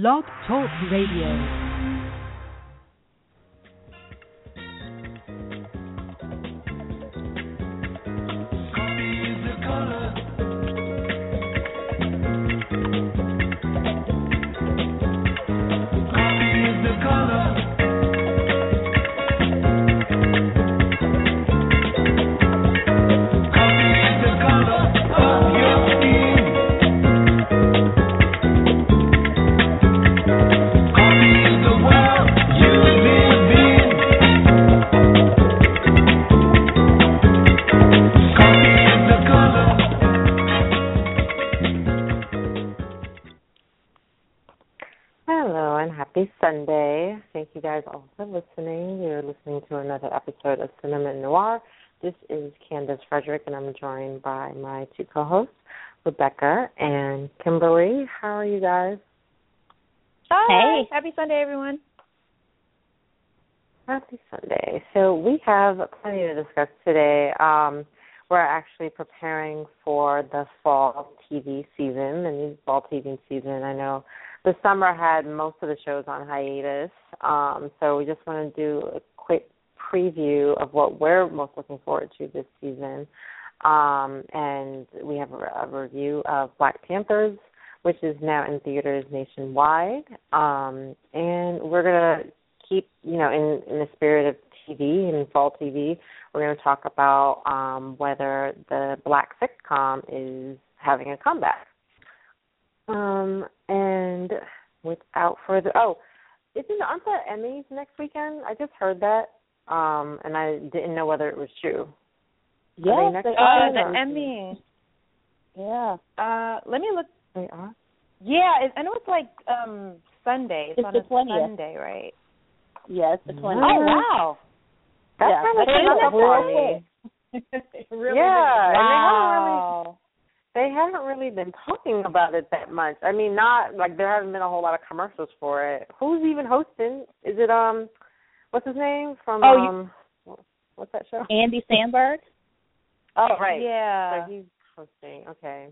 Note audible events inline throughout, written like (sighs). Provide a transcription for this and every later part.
Blog Talk Radio. Episode of Cinema Noir. This is Candice Frederick, and I'm joined by my two co hosts, Rebecca and Kimberly. How are you guys? Hi. Hey. Happy Sunday, everyone. Happy Sunday. So, we have plenty to discuss today. Um, we're actually preparing for the fall TV season, the new fall TV season. I know the summer had most of the shows on hiatus, um, so we just want to do a quick preview of what we're most looking forward to this season. Um, and we have a, a, review of Black Panthers, which is now in theaters nationwide. Um, and we're going to keep, you know, in, in the spirit of TV and fall TV, we're going to talk about um, whether the Black sitcom is having a comeback. Um, and without further, oh, isn't aren't the Emmys next weekend? I just heard that um, and I didn't know whether it was true. Yes, they, they are. the Emmy. Yeah. Uh, let me look. They are. Yeah, it, I know it's like um Sunday. It's, it's on the a 20th. Sunday, right? Yes, the 20th. Oh wow. That's yeah, kind of up (laughs) really yeah, wow. They haven't really they haven't really been talking about it that much. I mean, not like there haven't been a whole lot of commercials for it. Who's even hosting? Is it um what's his name from oh, um what's that show? Andy Samberg. (laughs) Oh right. Yeah. So he's hosting. Okay.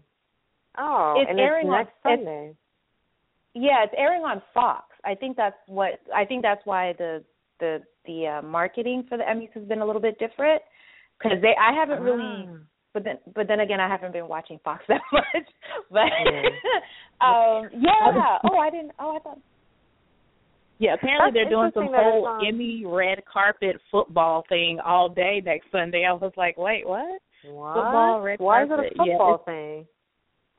Oh, it's and airing it's next on, Sunday. It's, yeah, it's airing on Fox. I think that's what I think that's why the the the uh, marketing for the Emmys has been a little bit different because they I haven't really ah. But then but then again I haven't been watching Fox (laughs) that much. But yeah. (laughs) um yeah. Oh, I didn't. Oh, I thought Yeah, apparently That's they're doing some whole on- Emmy red carpet football thing all day next Sunday. I was like, wait, what? What? Football, red Why is it carpet. a Yeah, football thing?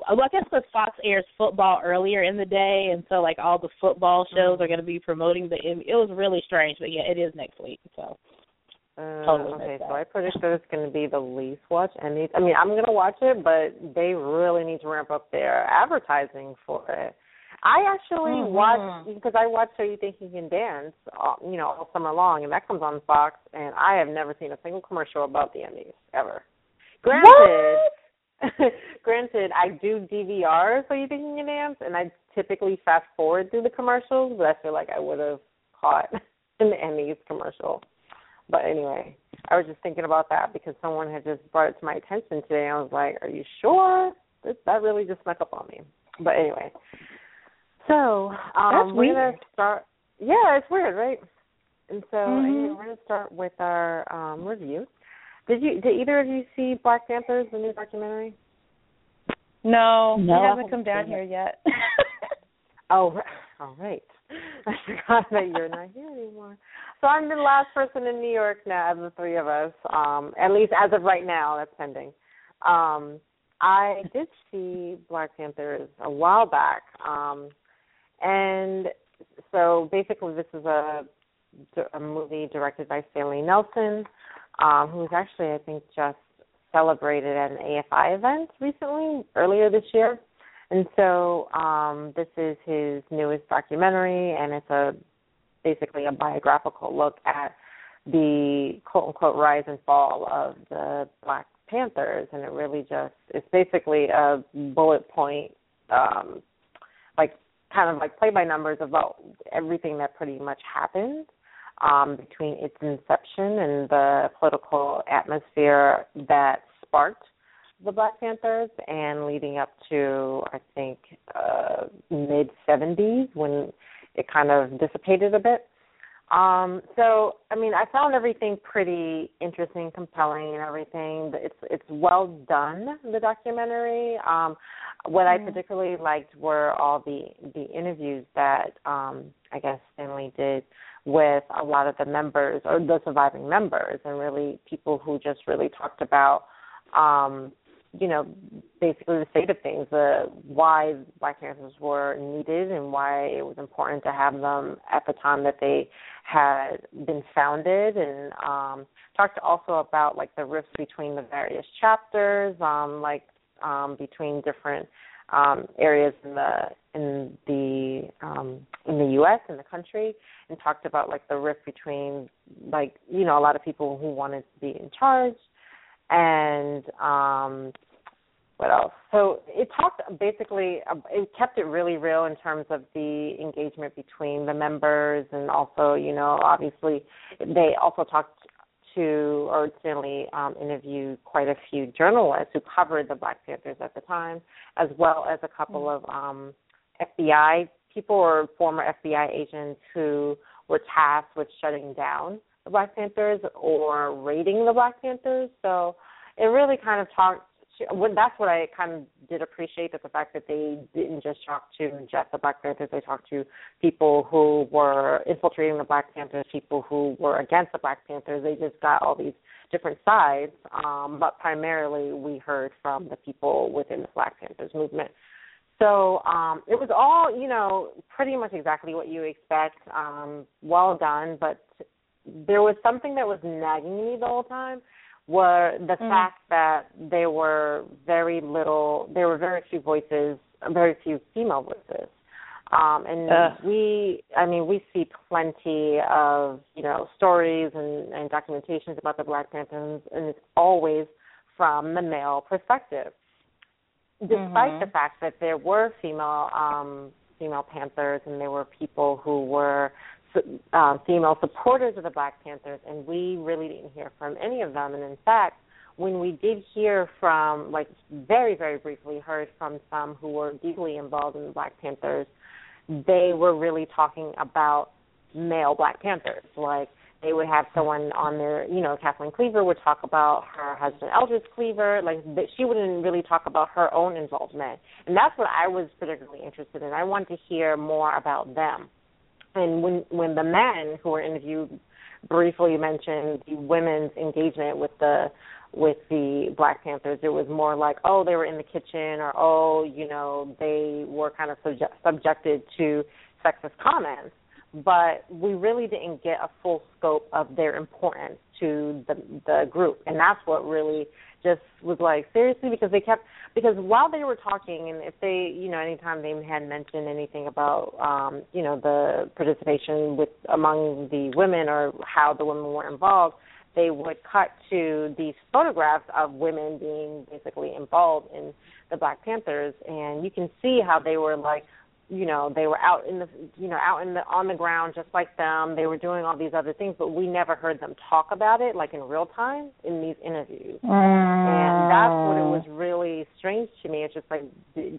Well, I guess because Fox airs football earlier in the day, and so like all the football shows Mhm. are going to be promoting the Emmy. It was really strange, but yeah, it is next week. So Uh, Totally okay, so. I predict that it's going to be the least watched Emmys. I mean, I'm going to watch it, but they really need to ramp up their advertising for it. I actually Mhm. watch because I watch So You Think You Can Dance, uh, you know, all summer long, and that comes on Fox, and I have never seen a single commercial about the Emmys ever. Granted, (laughs) granted, I do DVR So You Think You Can Dance, and I typically fast forward through the commercials, but I feel like I would have caught (laughs) an Emmys commercial. But anyway, I was just thinking about that because someone had just brought it to my attention today. I was like, "Are you sure?" That, that really just snuck up on me. But anyway, so um, That's we're gonna start. Yeah, it's weird, right? And so Mhm. anyway, we're gonna start with our um, review. Did you? Did either of you see Black Panthers, the new documentary? No, No, he I hasn't haven't come down here yet. (laughs) Oh, all right. (laughs) I forgot that you're not here anymore. So I'm the last person in New York now, of the three of us. Um, at least as of right now, that's pending. Um, I did see Black Panthers a while back, um, and so basically, this is a a movie directed by Stanley Nelson, um, who was actually, I think, just celebrated at an AFI event recently, earlier this year. And so um, this is his newest documentary, and it's a basically a biographical look at the quote unquote rise and fall of the Black Panthers, and it really just it's basically a bullet point, um, like kind of like play by numbers about everything that pretty much happened um, between its inception and the political atmosphere that sparked the Black Panthers and leading up to I think uh, mid 70s when it kind of dissipated a bit. Um, so I mean, I found everything pretty interesting, compelling, and everything. It's it's well done. The documentary. Um, what mm-hmm. I particularly liked were all the the interviews that um, I guess Stanley did with a lot of the members or the surviving members, and really people who just really talked about um, you know, basically the state of things, the why Black Panthers were needed and why it was important to have them at the time that they had been founded, and um, talked also about like the rifts between the various chapters, um, like um, between different um, areas in the in the um, in the U.S. in the country, and talked about like the rift between like you know a lot of people who wanted to be in charge and um what else? So it talked basically, it kept it really real in terms of the engagement between the members, and also, you know, obviously, they also talked to, or Stanley um, interviewed quite a few journalists who covered the Black Panthers at the time, as well as a couple mm-hmm. of um, FBI people or former FBI agents who were tasked with shutting down the Black Panthers or raiding the Black Panthers. So it really kind of talked that's what I kind of did appreciate that the fact that they didn't just talk to just the Black Panthers, they talked to people who were infiltrating the Black Panthers, people who were against the Black Panthers. They just got all these different sides, um, but primarily we heard from the people within the Black Panthers movement. So um, it was all, you know, pretty much exactly what you expect. Um, well done, but there was something that was nagging me the whole time were the mm. fact that there were very little, there were very few voices, very few female voices. Um, and Ugh. we, I mean, we see plenty of, you know, stories and, and documentations about the Black Panthers, and it's always from the male perspective. Despite mm-hmm. the fact that there were female um, female Panthers and there were people who were um, female supporters of the Black Panthers, and we really didn't hear from any of them. And in fact, when we did hear from, like, very, very briefly heard from some who were deeply involved in the Black Panthers, they were really talking about male Black Panthers. Like, they would have someone on there, you know, Kathleen Cleaver would talk about her husband Eldridge Cleaver. Like, she wouldn't really talk about her own involvement. And that's what I was particularly interested in. I wanted to hear more about them and when when the men who were interviewed briefly mentioned the women's engagement with the with the Black Panthers, it was more like, oh, they were in the kitchen, or oh, you know, they were kind of subject, subjected to sexist comments. But we really didn't get a full scope of their importance to the the group, and that's what really just was like seriously? Because they kept because while they were talking and if they you know anytime they had mentioned anything about um you know the participation with among the women or how the women were involved they would cut to these photographs of women being basically involved in the black panthers. And you can see how they were like you know they were out in the you know out in the on the ground just like them. They were doing all these other things but we never heard them talk about it like in real time in these interviews. Mm. and that's what it was really strange to me. It's just like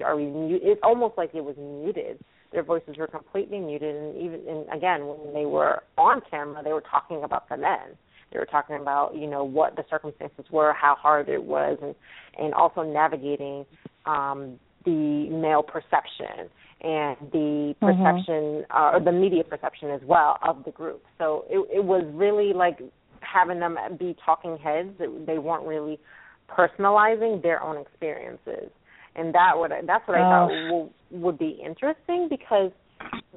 are we it's almost like it was muted. Their voices were completely muted and even and again when they were on camera they were talking about the men. They were talking about you know what the circumstances were how hard it was and and also navigating um the male perception and the mm-hmm. perception mm-hmm. uh, or the media perception as well of the group. So it, it was really like having them be talking heads. They weren't really personalizing their own experiences, and that would that's what I thought w- would be interesting because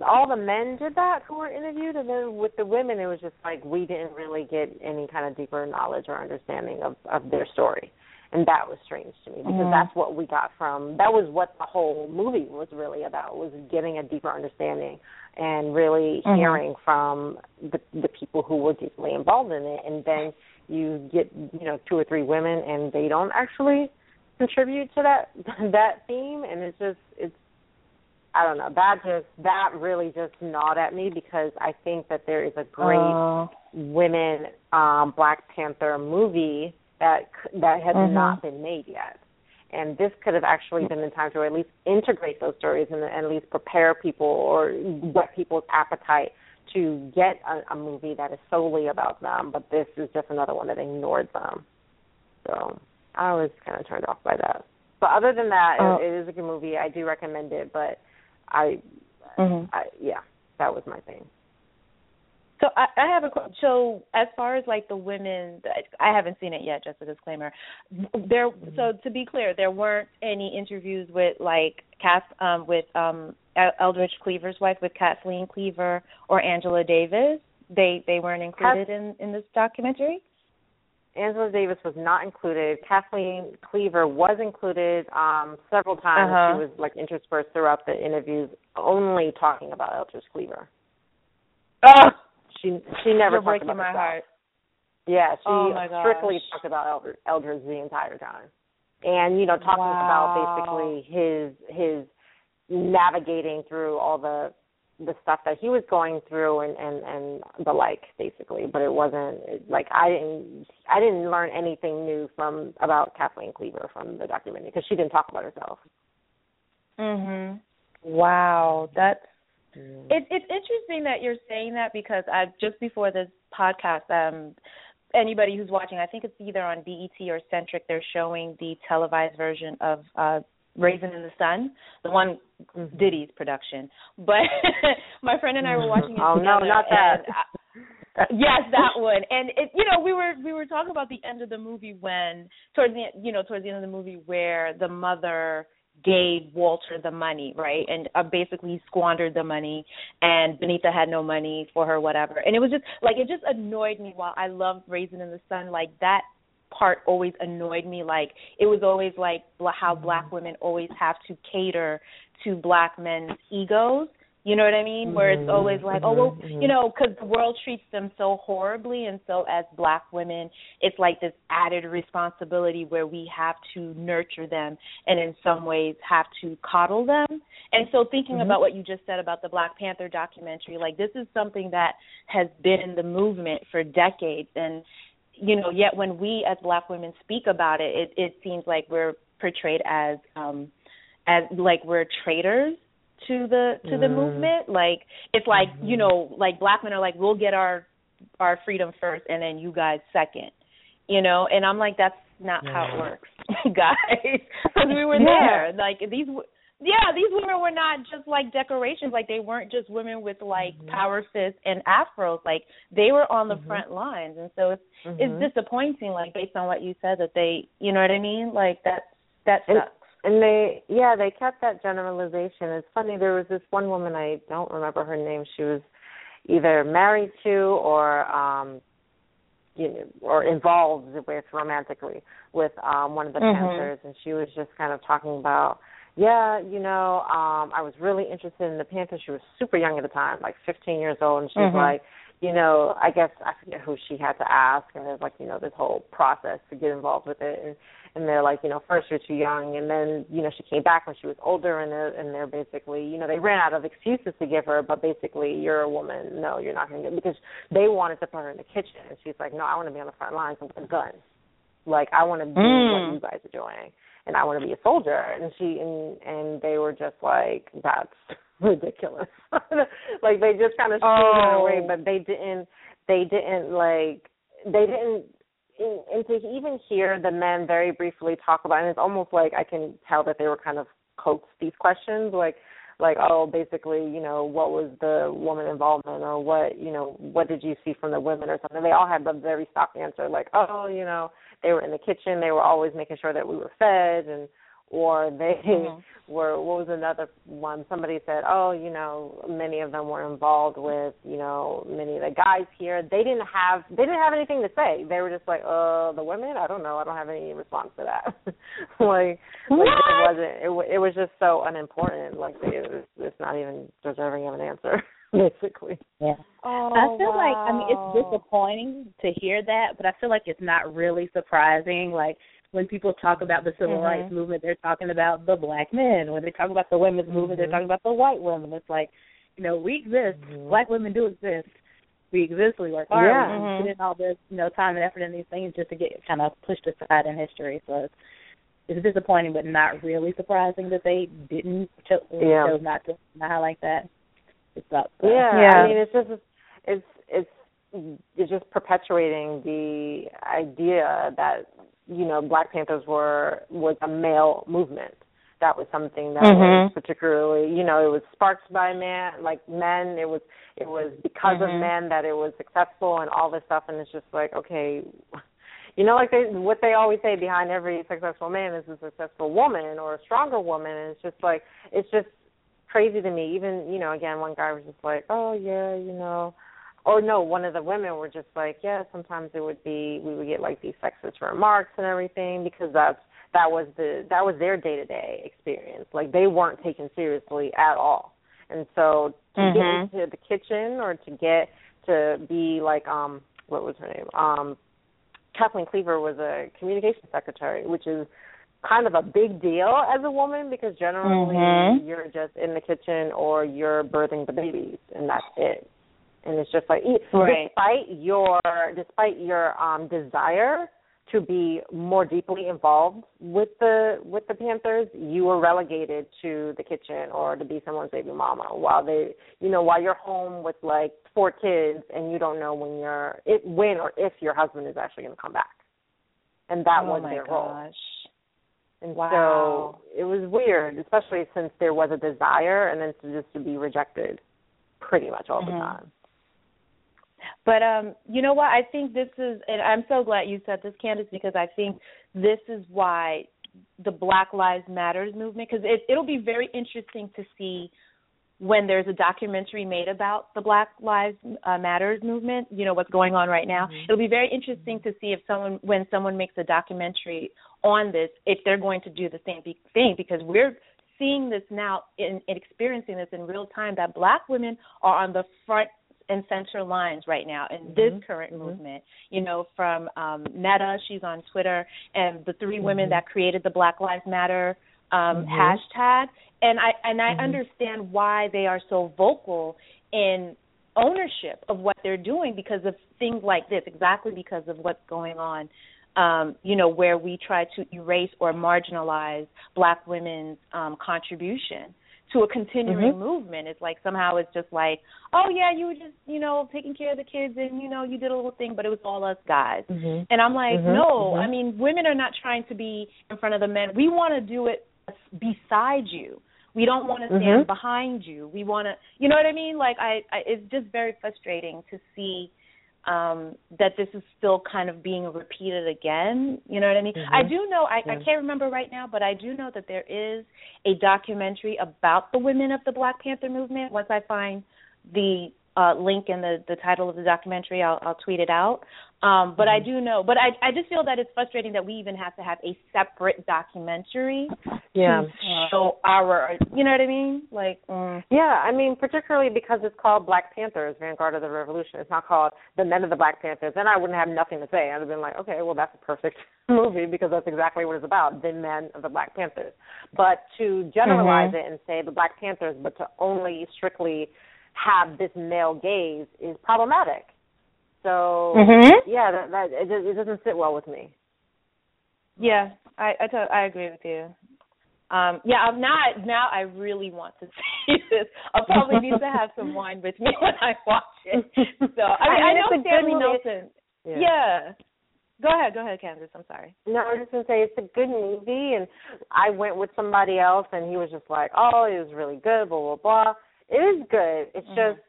all the men did that who were interviewed, and then with the women, it was just like we didn't really get any kind of deeper knowledge or understanding of of their story and that was strange to me because mm-hmm. that's what we got from that was what the whole movie was really about was getting a deeper understanding and really mm-hmm. hearing from the the people who were deeply involved in it and then you get you know two or three women and they don't actually contribute to that (laughs) that theme and it's just it's I don't know that just that really just gnawed at me because I think that there is a great uh. women um Black Panther movie that that has mm-hmm. not been made yet. and this could have actually been the time to at least integrate those stories and, and at least prepare people or whet people's appetite to get a, a movie that is solely about them. But this is just another one that ignored them. So I was kind of turned off by that. But other than that, it, Oh. it is a good movie. I do recommend it, but I, Mhm. I yeah, that was my thing. So I, I have a so as far as like the women, I haven't seen it yet. Just a disclaimer. There, so to be clear, there weren't any interviews with like Kath, um, with um, Eldridge Cleaver's wife, with Kathleen Cleaver or Angela Davis. They they weren't included in in this documentary. Angela Davis was not included. Kathleen Cleaver was included um, several times. Uh-huh. She was like interspersed throughout the interviews, only talking about Eldridge Cleaver. Oh, She she never you're talked breaking about my herself. heart. Yeah, she Oh, strictly talked about Eldridge, Eldridge the entire time, and you know talking Wow. about basically his his navigating through all the the stuff that he was going through and and and the like basically but it wasn't like i didn't i didn't learn anything new from about kathleen cleaver from the documentary because she didn't talk about herself Mhm. Wow, that's it, it's interesting that you're saying that because I just before this podcast, um, anybody who's watching, I think it's either on BET or Centric, they're showing the televised version of uh Raisin in the Sun, the one Mhm. Diddy's production. But (laughs) my friend and I were watching it Oh, no, not that. I- yes, that one. And it, you know, we were we were talking about the end of the movie when towards the you know towards the end of the movie where the mother gave Walter the money, right, and uh, basically squandered the money, and Beneatha had no money for her, whatever. And it was just like it just annoyed me. While I loved Raisin in the Sun, like that part always annoyed me. Like it was always like how black women always have to cater to black men's egos. You know what I mean? Where it's always mm-hmm, like, oh well, mm-hmm, you know, mm-hmm. because the world treats them so horribly, and so as black women, it's like this added responsibility where we have to nurture them, and in some ways have to coddle them. And so, thinking about what you just said about the Black Panther documentary, like this is something that has been in the movement for decades, and you know, yet when we as black women speak about it, it, it seems like we're portrayed as um as like we're traitors to the to the Mm. movement. Like it's like, you mm-hmm. know, like black men are like, We'll get our our freedom first and then you guys second. You know, and I'm like, that's not how it works, (laughs) guys. (laughs) Because we were there. Like these yeah, these women were not just like decorations. Like they weren't just women with like mm-hmm. power fists and afros. Like they were on the mm-hmm. front lines, and so it's it's disappointing. Like based on what you said, that they, you know what I mean? Like that that sucks. And they, yeah, they kept that generalization. It's funny. There was this one woman I don't remember her name. She was either married to or, um, you know, or involved with romantically with um one of the Mhm. Panthers, and she was just kind of talking about, yeah, you know, um, I was really interested in the Panther. She was super young at the time, like 15 years old, and she's Mhm. like, you know, I guess I forget who she had to ask, and there's like, you know, this whole process to get involved with it, and and they're like, you know, first you're too young, and then you know she came back when she was older, and they're and they're basically, you know, they ran out of excuses to give her, but basically, you're a woman, no, you're not going to get because they wanted to put her in the kitchen, and she's like, no, I want to be on the front lines with a gun, like I want to do Mm. what you guys are doing, and I want to be a soldier, and she and and they were just like, that's (laughs) ridiculous, (laughs) like they just kind of Oh. away, but they didn't, they didn't like, they didn't and, and to even hear the men very briefly talk about, and it's almost like I can tell that they were kind of coaxed these questions, like, like, oh, basically, you know, what was the woman involvement, or what, you know, what did you see from the women, or something. They all had the very stock answer, like, oh, you know, they were in the kitchen, they were always making sure that we were fed, and or they Mhm. (laughs) were what was another one? Somebody said oh you know many of them were involved with you know many of the guys here. They didn't have they didn't have anything to say. They were just like uh the women? I don't know. I don't have any response to that. (laughs) Like like it wasn't it, it was just so unimportant. Like it was it's not even deserving of an answer (laughs) (laughs) basically Yeah. Oh, I feel like I mean it's disappointing to hear that, but I feel like it's not really surprising. Like when people talk about the civil Mhm. rights movement, they're talking about the black men. When they talk about the women's movement, they're talking about the white women. It's like, you know, we exist. Mhm. Black women do exist. We exist. We work hard. Yeah. We put in all this, you know, time and effort in these things just to get kind of pushed aside in history. So it's it's disappointing, but not really surprising that they didn't cho- yeah. chose not to highlight that. It's up. Yeah, Yeah. I mean, it's just it's it's it's just perpetuating the idea that you know Black Panthers were was a male movement. That was something that was Mhm. particularly, you know, it was sparked by man, like men. It was it was because Mhm. of men that it was successful and all this stuff. And it's just like, okay, (laughs) you know, like they what they always say behind every successful man is a successful woman or a stronger woman. And it's just like it's just crazy to me. Even you know, again, one guy was just like, oh yeah, you know, or no, one of the women were just like, yeah, sometimes it would be we would get like these sexist remarks and everything because that's that was the that was their day to day experience. Like they weren't taken seriously at all. And so to Mhm. get into the kitchen or to get to be like um what was her name? Um Kathleen Cleaver was a communication secretary, which is kind of a big deal as a woman because generally Mhm. you're just in the kitchen or you're birthing the babies and that's it. And it's just like e- Right. despite your despite your um desire to be more deeply involved with the with the Panthers, you were relegated to the kitchen or to be someone's baby mama while they you know, while you're home with like four kids and you don't know when you're it when or if your husband is actually gonna come back. And that oh was their role. And Wow. so it was weird, especially since there was a desire and then to just to be rejected pretty much all the Mhm. time. But um, you know what? I think this is, and I'm so glad you said this, Candice, because I think this is why the Black Lives Matters movement, because it, it'll be very interesting to see when there's a documentary made about the Black Lives uh, Matters movement. You know what's going on right now. Mhm. It'll be very interesting to see if someone, when someone makes a documentary on this, if they're going to do the same thing, because we're seeing this now and experiencing this in real time that black women are on the front and center lines right now in this Mhm. current Mhm. movement. You know, from um Netta, she's on Twitter, and the 3 women Mhm. that created the Black Lives Matter um Mhm. hashtag. And I and I Mhm. understand why they are so vocal in ownership of what they're doing because of things like this, exactly because of what's going on. Um, you know, where we try to erase or marginalize black women's um contribution to a continuing Mhm. movement. It's like somehow it's just like, oh yeah, you were just you know taking care of the kids and you know you did a little thing, but it was all us guys. Mhm. And I'm like, Mhm, no, mhm. I mean, women are not trying to be in front of the men. We want to do it beside you. We don't want to stand Mhm. behind you. We want to, you know what I mean? Like, I, I, it's just very frustrating to see um that this is still kind of being repeated again you know what i mean Mhm. i do know I, I can't remember right now but i do know that there is a documentary about the women of the black panther movement once i find the uh link and the the title of the documentary i'll i'll tweet it out um but i Mhm. do know but i i just feel that it's frustrating that we even have to have a separate documentary Yeah. to show our you know what i mean like mm. Yeah, I mean, particularly because it's called Black Panthers, Vanguard of the Revolution. It's not called The Men of the Black Panthers. Then I wouldn't have nothing to say. I'd have been like, okay, well, that's a perfect (laughs) movie because that's exactly what it's about, the men of the Black Panthers. But to generalize Mhm. it and say the Black Panthers, but to only strictly have this male gaze is problematic. So, Mhm. yeah, that, that it, it doesn't sit well with me. Yeah, I I, to- I agree with you. Um, yeah, I'm not now. I really want to (laughs) see this. I'll probably need to have some wine with me (laughs) when I watch it. So I mean, I, mean, know it's a good Stanley movie. Nelson. Yeah. Go ahead, go ahead, Candice. I'm sorry. No, I was just gonna say it's a good movie, and I went with somebody else, and he was just like, "Oh, it was really good." Blah blah blah. It is good. It's Mhm. just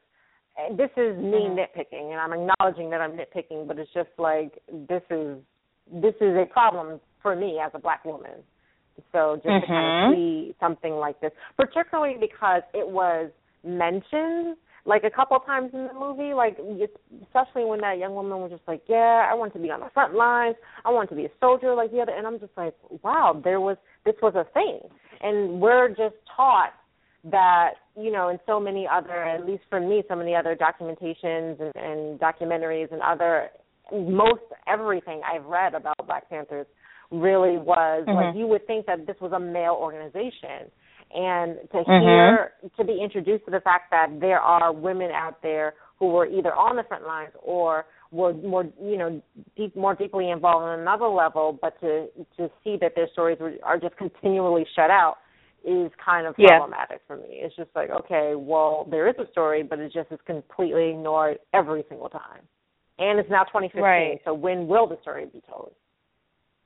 this is me Mhm. nitpicking, and I'm acknowledging that I'm nitpicking, but it's just like this is this is a problem for me as a black woman. So just to kind of see something like this, particularly because it was mentioned like a couple times in the movie, like especially when that young woman was just like, "Yeah, I want to be on the front lines. I want to be a soldier like the other." And I'm just like, "Wow, there was this was a thing." And we're just taught that you know in so many other, at least for me, so many other documentations and, and documentaries and other most everything I've read about Black Panthers really was Mhm. like you would think that this was a male organization and to Mhm. hear to be introduced to the fact that there are women out there who were either on the front lines or were more you know deep more deeply involved on another level, but to to see that their stories were, are just continually shut out is kind of Yeah. problematic for me. It's just like okay, well there is a story, but it just is completely ignored every single time, and it's now 2015. Right. So when will the story be told?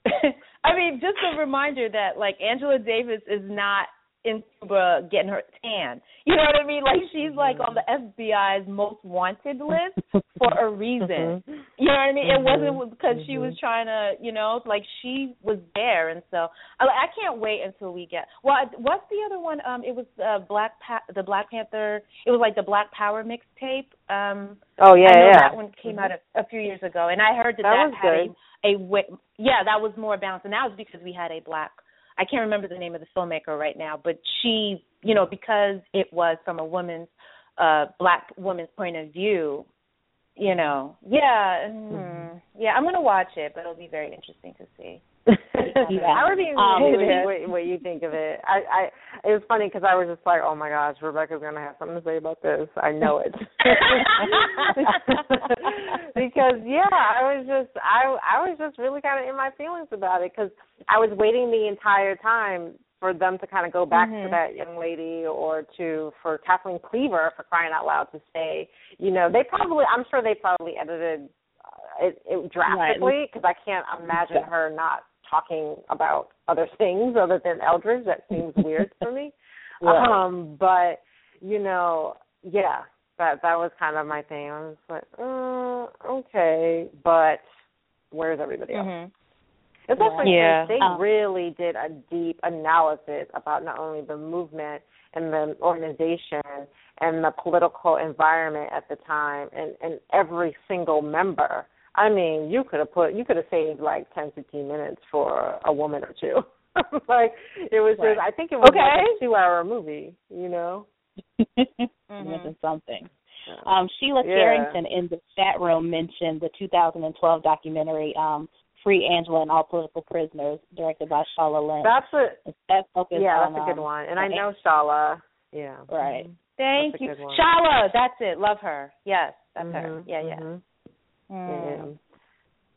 (laughs) I mean, just a reminder that like Angela Davis is not in Cuba getting her tan. You know what I mean? Like she's like on the FBI's most wanted list for a reason. (laughs) You know what I mean? It wasn't because she was trying to, you know, like she was there, and so I, I can't wait until we get. Well, what's the other one? Um, it was uh, Black pa- the Black Panther. It was like the Black Power mixtape. Um, Oh yeah, yeah. that one came out a, a few years ago, and I heard that That that, had good. a, a yeah, that was more balanced, and that was because we had a black. I can't remember the name of the filmmaker right now, but she, you know, because it was from a woman's, uh, black woman's point of view, you know, yeah, mm, yeah, I'm gonna watch it, but it'll be very interesting to see. (laughs) I would be Um, interested yeah. what, what you think of it. I, I it was funny because I was just like, oh my gosh, Rebecca's gonna have something to say about this. I know it. (laughs) because yeah, I was just I I was just really kind of in my feelings about it because I was waiting the entire time for them to kind of go back to Mhm. that young lady or to for Kathleen Cleaver for crying out loud to say, you know, they probably I'm sure they probably edited uh, it, it drastically because I can't imagine her not talking about other (laughs) things other than Eldridge. That seems weird for me. (laughs) Right. Um, but you know, yeah, that that was kind of my thing. I was like, uh, okay, but where's everybody else? Mhm. Especially Yeah. since they Um, really did a deep analysis about not only the movement and the organization and the political environment at the time and, and every single member. I mean, you could have put you could have saved like ten, fifteen minutes for a woman or two. (laughs) like it was Right. just I think it was like Okay. a two hour movie, you know? (laughs) Mhm. Mention something. Um, Sheila Yeah. Carrington in the chat room mentioned the 2012 documentary um, "Free Angela and All Political Prisoners," directed by Shola Lynch. That's a That focused yeah, on, that's a good um, one. And I know Shola. Yeah. Right. Thank That's you, good. Shola. That's it. Love her. Yes, that's her. Mhm, Yeah, yeah. mhm. Mm. Yeah.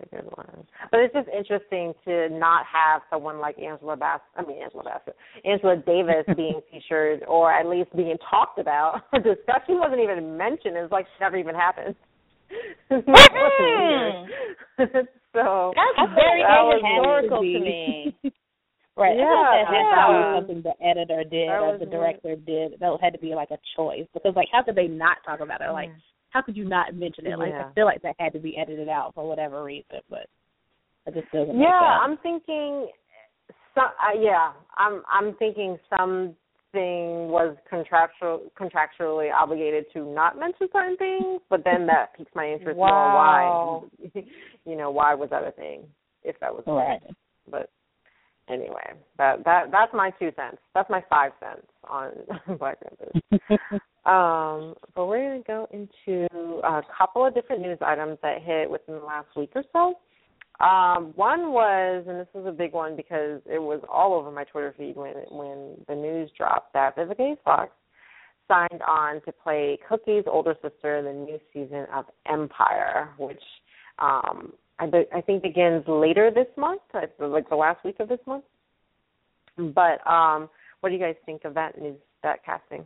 It's a good one. But it's just interesting to not have someone like Angela Bass I mean Angela Bassett. Angela Davis (laughs) being featured or at least being talked about (laughs) or discussed. She wasn't even mentioned. It's like she never even happened. (laughs) Mm. so That's very historical to me. Right. Yeah, that yeah. something the editor did That or the director did. That had to be like a choice because like how could they not talk about it? Like how could you not mention it? Like Yeah. I feel like that had to be edited out for whatever reason, but it just doesn't. Yeah. I'm thinking. So, uh, yeah, I'm I'm thinking something was contractual contractually obligated to not mention certain things, but then that (laughs) piques my interest Wow. more. Why? (laughs) You know, why was that a thing? If that was a thing. right. But anyway, that that that's my two cents. That's my five cents on (laughs) Black Panthers. Um, but we're going to go into a couple of different news items that hit within the last week or so. Um, one was, and this was a big one because it was all over my Twitter feed when when the news dropped that Vivica A. Fox signed on to play Cookie's older sister in the new season of Empire, which um, I, be- I think begins later this month, like the last week of this month. But um, what do you guys think of that news, that casting?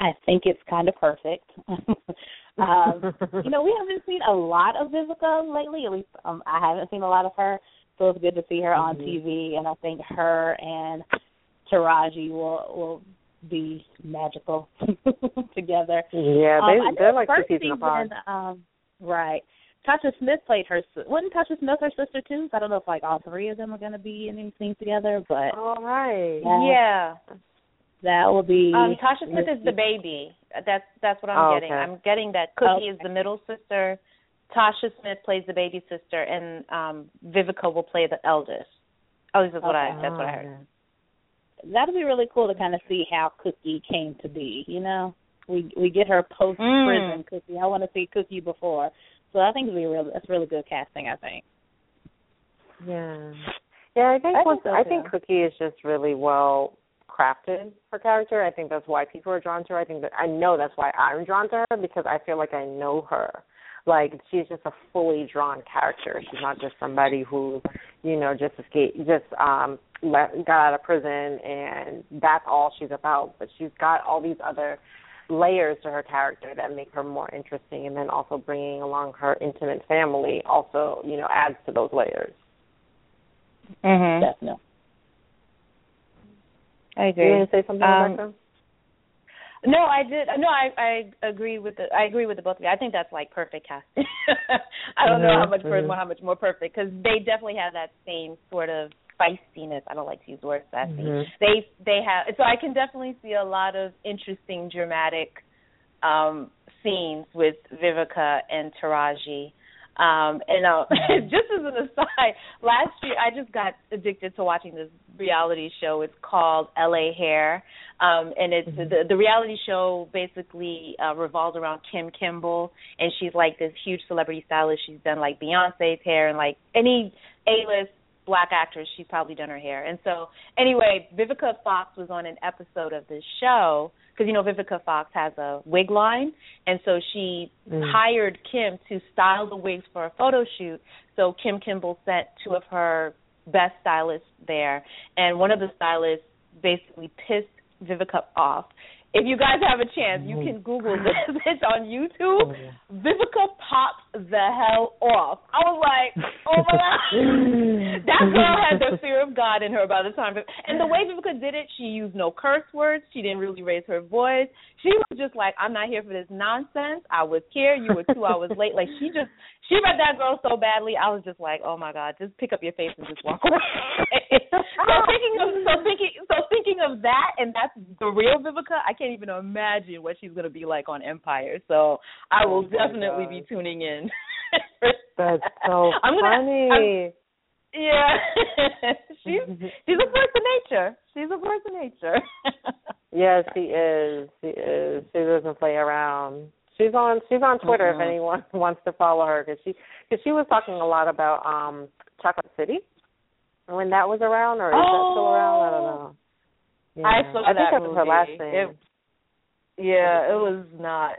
I think it's kind of perfect. (laughs) um, you know, we (laughs) haven't seen a lot of Vivica lately. At least um, I haven't seen a lot of her, so it's good to see her on Mhm. TV. And I think her and Taraji will will be magical (laughs) together. Yeah, Um, they know they're like first seasons apart. season, Um, right. Tasha Smith played her. Wasn't Tasha Smith her sister too? So I don't know if like all three of them are going to be in anything together, but All right. Yeah. Yeah. That will be. Um, Tasha Smith is the baby. That's that's what I'm Oh, getting. okay. I'm getting that Cookie Okay. is the middle sister. Tasha Smith plays the baby sister, and um Vivica will play the eldest. At least that's what I that's what I heard. That'll be really cool to kind of see how Cookie came to be. You know, we we get her post Mm. prison Cookie. I want to see Cookie before, so I think it'll be really that's really good casting. I think. Yeah. Yeah, I think I think so, I think. Cookie is just really well crafted her character. I think that's why people are drawn to her. I think that I know that's why I'm drawn to her because I feel like I know her. Like she's just a fully drawn character. She's not just somebody who, you know, just escaped, just um let, got out of prison and that's all she's about. But she's got all these other layers to her character that make her more interesting and then also bringing along her intimate family also you know adds to those layers mhm definitely I agree. you want to say something Um, Rebecca? No, I did. No, I I agree with the I agree with the both of you. I think that's like perfect casting. (laughs) I don't know how much more how much more perfect because they definitely have that same sort of feistiness. I don't like to use the word sassy. Mhm. They they have so I can definitely see a lot of interesting dramatic um scenes with Vivica and Taraji. Um and uh, (laughs) just as an aside, last year I just got addicted to watching this reality show. It's called LA Hair. Um and it's Mhm. the the reality show basically uh revolves around Kim Kimble and she's like this huge celebrity stylist. She's done like Beyonce's hair and like any A-list black actress, she's probably done her hair. And so, anyway, Vivica Fox was on an episode of this show because you know Vivica Fox has a wig line, and so she Mm. hired Kim to style the wigs for a photo shoot. So Kim Kimble sent two of her best stylists there, and one of the stylists basically pissed Vivica off. If you guys have a chance, you mm. can Google (laughs) this. It's on YouTube. Oh. Vivica popped the hell off. I was like, oh my god. (laughs) that girl had the fear of God in her by the time. And the way Vivica did it, she used no curse words. She didn't really raise her voice. She was just like, I'm not here for this nonsense. I was here. You were two hours late. Like she just, she read that girl so badly. I was just like, oh my god, just pick up your face and just walk away. (laughs) so thinking of, so thinking, so thinking of that, and that's the real Vivica. I can't even imagine what she's gonna be like on Empire. So I will Oh definitely God. be tuning in. That's so (laughs) I'm gonna, funny. yeah, (laughs) she's (laughs) she's a force of nature. She's a force of nature. yes, she is. She is. She doesn't play around. She's on. She's on Twitter Mhm. if anyone wants to follow her because she because she was talking a lot about um Chocolate City when that was around or is that still around? I don't know. Yeah. I saw I think that that was her movie. last name. It- yeah, it was not.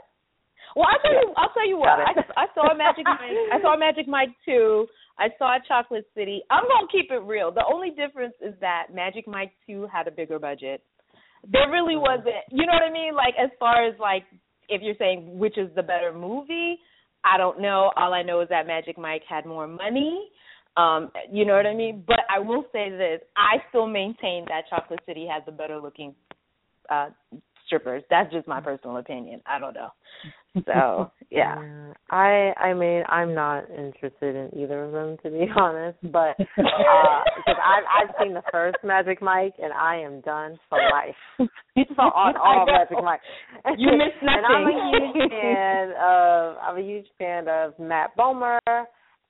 Well, I'll tell you. I'll tell you what. I. I saw Magic (laughs) Mike. I saw Magic Mike two. I saw Chocolate City. I'm gonna keep it real. The only difference is that Magic Mike two had a bigger budget. There really mm-hmm. wasn't. You know what I mean? Like as far as like if you're saying which is the better movie, I don't know. All I know is that Magic Mike had more money. Um, you know what I mean? But I will say this: I still maintain that Chocolate City has the better looking uh strippers. That's just my personal opinion. I don't know. So (laughs) yeah. I I mean I'm not interested in either of them to be (laughs) honest, but uh (laughs) because I've I've seen the first Magic Mike and I am done for life. so on all Magic Mike. You miss And I'm a huge fan of I'm a huge fan of Matt Bomer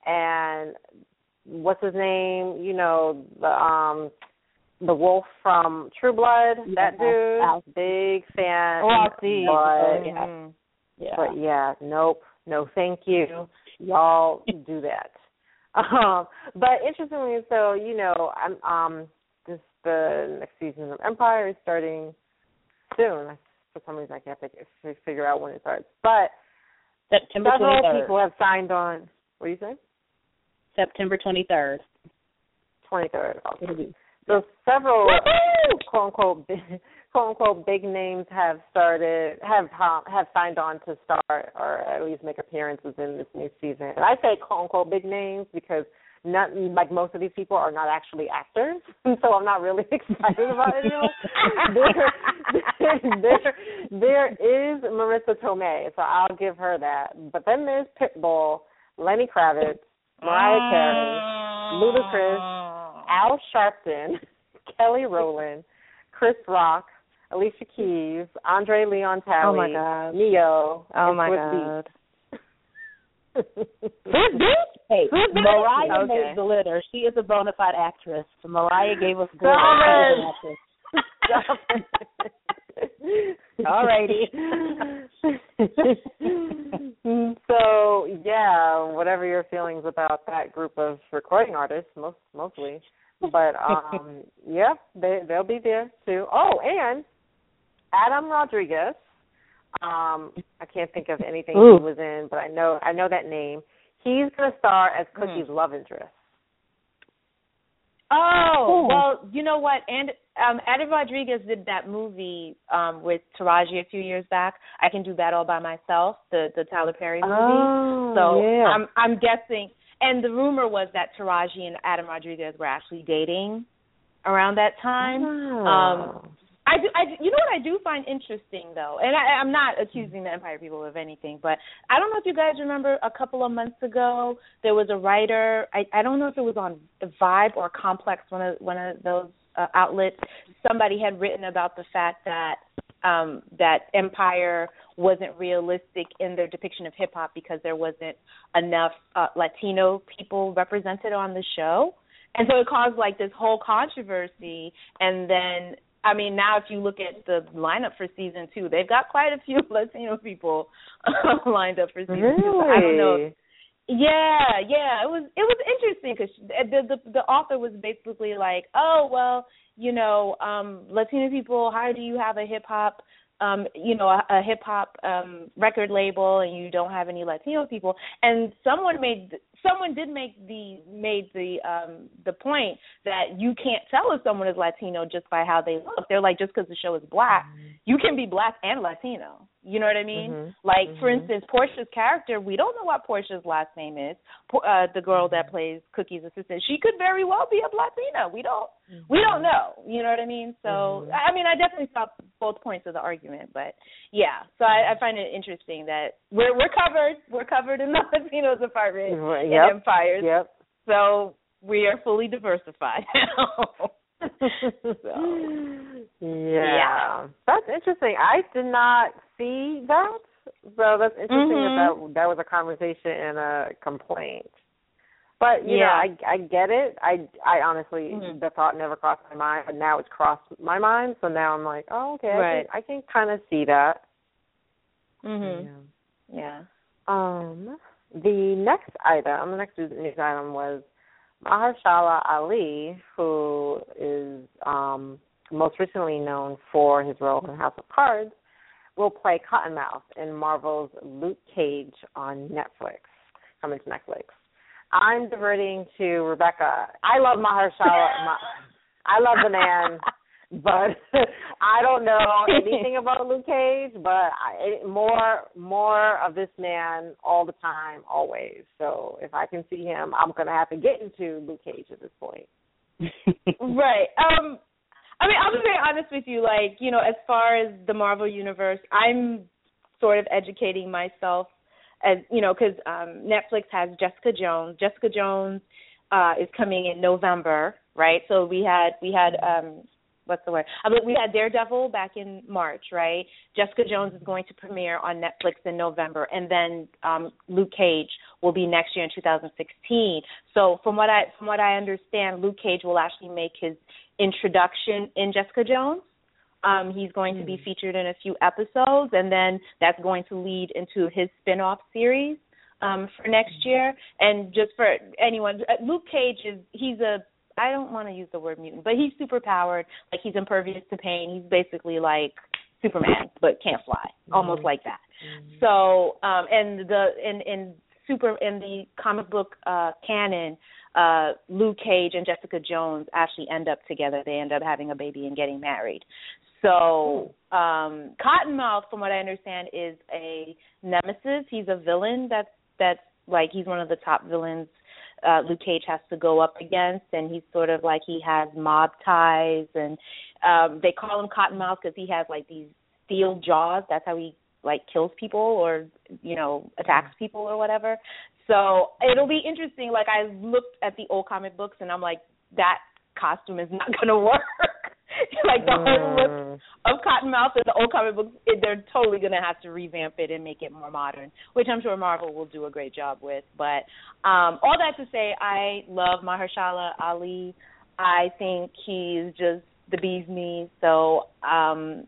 and what's his name? You know the um the wolf from True Blood. that Yeah, dude, big fan. Oh, I see. But Mhm. Yeah. but yeah, nope, no, thank you. Y'all do that. (laughs) Um, but interestingly, so you know, I'm um, this the next season of Empire is starting soon. For some reason, I can't figure, figure out when it starts. But September several 23rd. people have signed on. What do you say? September 23rd. Twenty third. It'll be- mm-hmm. So several quote unquote big, (laughs) quote unquote big names have started have have signed on to start or at least make appearances in this new season. And I say quote unquote big names because not like most of these people are not actually actors, (laughs) so I'm not really (laughs) excited about it. there, there, there is Marisa Tomei, so I'll give her that. But then there's Pitbull, Lenny Kravitz, Mariah ah. Carey, Ludacris, Al Sharpton, (laughs) Kelly Rowland, Chris Rock, Alicia Keys, Andre Leon Talley, Oh my God. Ne-Yo, Oh my god. Who's this? Hey? Mariah Okay. made the litter. She is a bona fide actress. Mariah gave us good (laughs) All actress. (laughs) Alrighty. so yeah, whatever your feelings about that group of recording artists, most mostly, but um, (laughs) yeah, they they'll be there too. Oh, and Adam Rodriguez. Um, I can't think of anything Ooh. he was in, but I know I know that name. He's gonna star as. Cookie's love interest. Oh, well, you know what? And um Adam Rodriguez did that movie um with Taraji a few years back. I can do that all by myself, the the Tyler Perry movie. Oh, so yeah. I'm I'm guessing and the rumor was that Taraji and Adam Rodriguez were actually dating around that time. Oh. Um I do, I you know what I do find interesting though, and I, I'm not accusing the Empire people of anything, but I don't know if you guys remember a couple of months ago there was a writer. I I don't know if it was on the Vibe or Complex, one of one of those uh, outlets. Somebody had written about the fact that um that Empire wasn't realistic in their depiction of hip hop because there wasn't enough uh, Latino people represented on the show. And so it caused like this whole controversy and then I mean, now if you look at the lineup for season two, they've got quite a few (laughs) Latino people lined up for season really? two. So I don't know. If, yeah, yeah, it was it was interesting because the, the the author was basically like, oh well, you know, um Latino people, how do you have a hip hop um you know a, a hip hop um record label and you don't have any latino people and someone made someone did make the made the um the point that you can't tell if someone is latino just by how they look. They're like just because the show is black you can be black and latino. You know what i mean? Mhm. like for Mhm. instance portia's character we don't know what portia's last name is uh the girl that plays cookie's assistant. She could very well be a latina. We don't we don't know. You know what i mean? So Mhm. i I mean i definitely saw both points of the argument but yeah. So i, I find it interesting that we're we're covered. We're covered in the (laughs) latinos department Right, yep. empires Yep. so we are fully diversified now (laughs) yeah. Yeah. That's interesting. I did not see that. So that's interesting Mhm. that, that that was a conversation and a complaint. But you know, Yeah. I I get it. I I honestly Mhm. the thought never crossed my mind, but now it's crossed my mind. So now I'm like, oh okay, Right. I can I can kind of see that. mhm Yeah. yeah Um, the next item, the next news item was Mahershala Ali, who is um, most recently known for his role in House of Cards, will play Cottonmouth in Marvel's Luke Cage on Netflix, coming to Netflix. I'm diverting to Rebecca. I love Mahershala. (laughs) Ma- I love the man, but (laughs) I don't know anything (laughs) about Luke Cage. But I, more, more of this man all the time, always. So if I can see him, I'm gonna have to get into Luke Cage at this point. (laughs) right um i mean i'll be very honest with you like you know as far as the marvel universe i'm sort of educating myself as you know because um netflix has jessica jones jessica jones uh is coming in november right so we had we had um what's the word? I mean, we had Daredevil back in March, right? Jessica Jones is going to premiere on Netflix in November, and then um, Luke Cage will be next year in 2016. So from what I from what I understand, Luke Cage will actually make his introduction in Jessica Jones. Um, he's going to be featured in a few episodes, and then that's going to lead into his spin-off series um, for next year. And just for anyone, Luke Cage is he's a I don't want to use the word mutant, but he's super powered. Like he's impervious to pain. He's basically like Superman, but can't fly, almost like that. So, um, and the in in super in the comic book uh, canon, uh, Luke Cage and Jessica Jones actually end up together. They end up having a baby and getting married. So, um, Cottonmouth, from what I understand, is a nemesis. He's a villain. That's that's like he's one of the top villains uh, Luke Cage has to go up against, and he's sort of like he has mob ties, and um, they call him Cottonmouth because he has like these steel jaws. That's how he like kills people or you know attacks people or whatever. So it'll be interesting. Like I looked at the old comic books, and I'm like, that costume is not (laughs) gonna work. (laughs) like the whole look of Cottonmouth and the old comic books, it, they're totally going to have to revamp it and make it more modern, which I'm sure Marvel will do a great job with. But um, all that to say, I love Mahershala Ali. I think he's just the bee's knees. So um,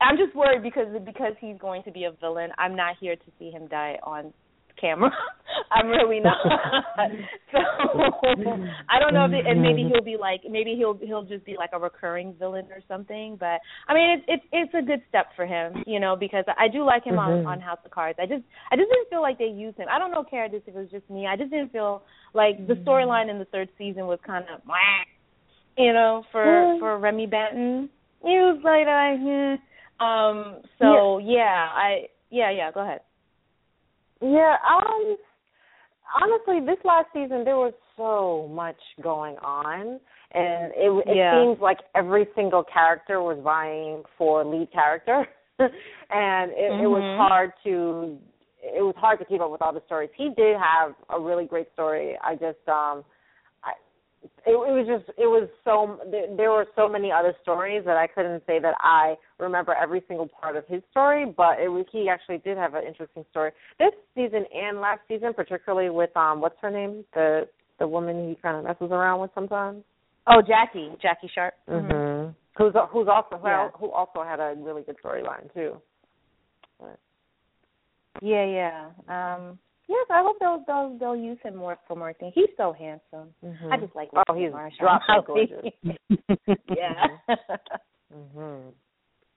I'm just worried because because he's going to be a villain. I'm not here to see him die on camera. (laughs) I'm really not. (laughs) so (laughs) I don't know if it, and maybe he'll be like maybe he'll he'll just be like a recurring villain or something. But I mean, it's it's it's a good step for him, you know, because I do like him mm-hmm. on on House of Cards. I just I just didn't feel like they used him. I don't know, Kara, if it was just me. I just didn't feel like the mm-hmm. storyline in the third season was kind of, you know, for for Remy Danton. He was like, uh, um. So yeah. yeah, I yeah yeah. Go ahead. Yeah. Um honestly, this last season there was so much going on, and it it yeah. seems like every single character was vying for lead character, (laughs) and it, mm-hmm. it was mm-hmm. hard to it was hard to keep up with all the stories. He did have a really great story. I just um it, it was just it was so there, were so many other stories that I couldn't say that I remember every single part of his story, but it was he actually did have an interesting story this season and last season, particularly with um what's her name the the woman he kind of messes around with sometimes. Oh, Jackie, Jackie Sharp. Mm-hmm. mm-hmm. Who's who's also yeah. who also had a really good storyline too. But. Yeah, yeah. Um Yes, I hope they'll they'll they'll use him more for more things. He's so handsome. Mm-hmm. I just like oh, he's drop gorgeous. (laughs) yeah. mhm.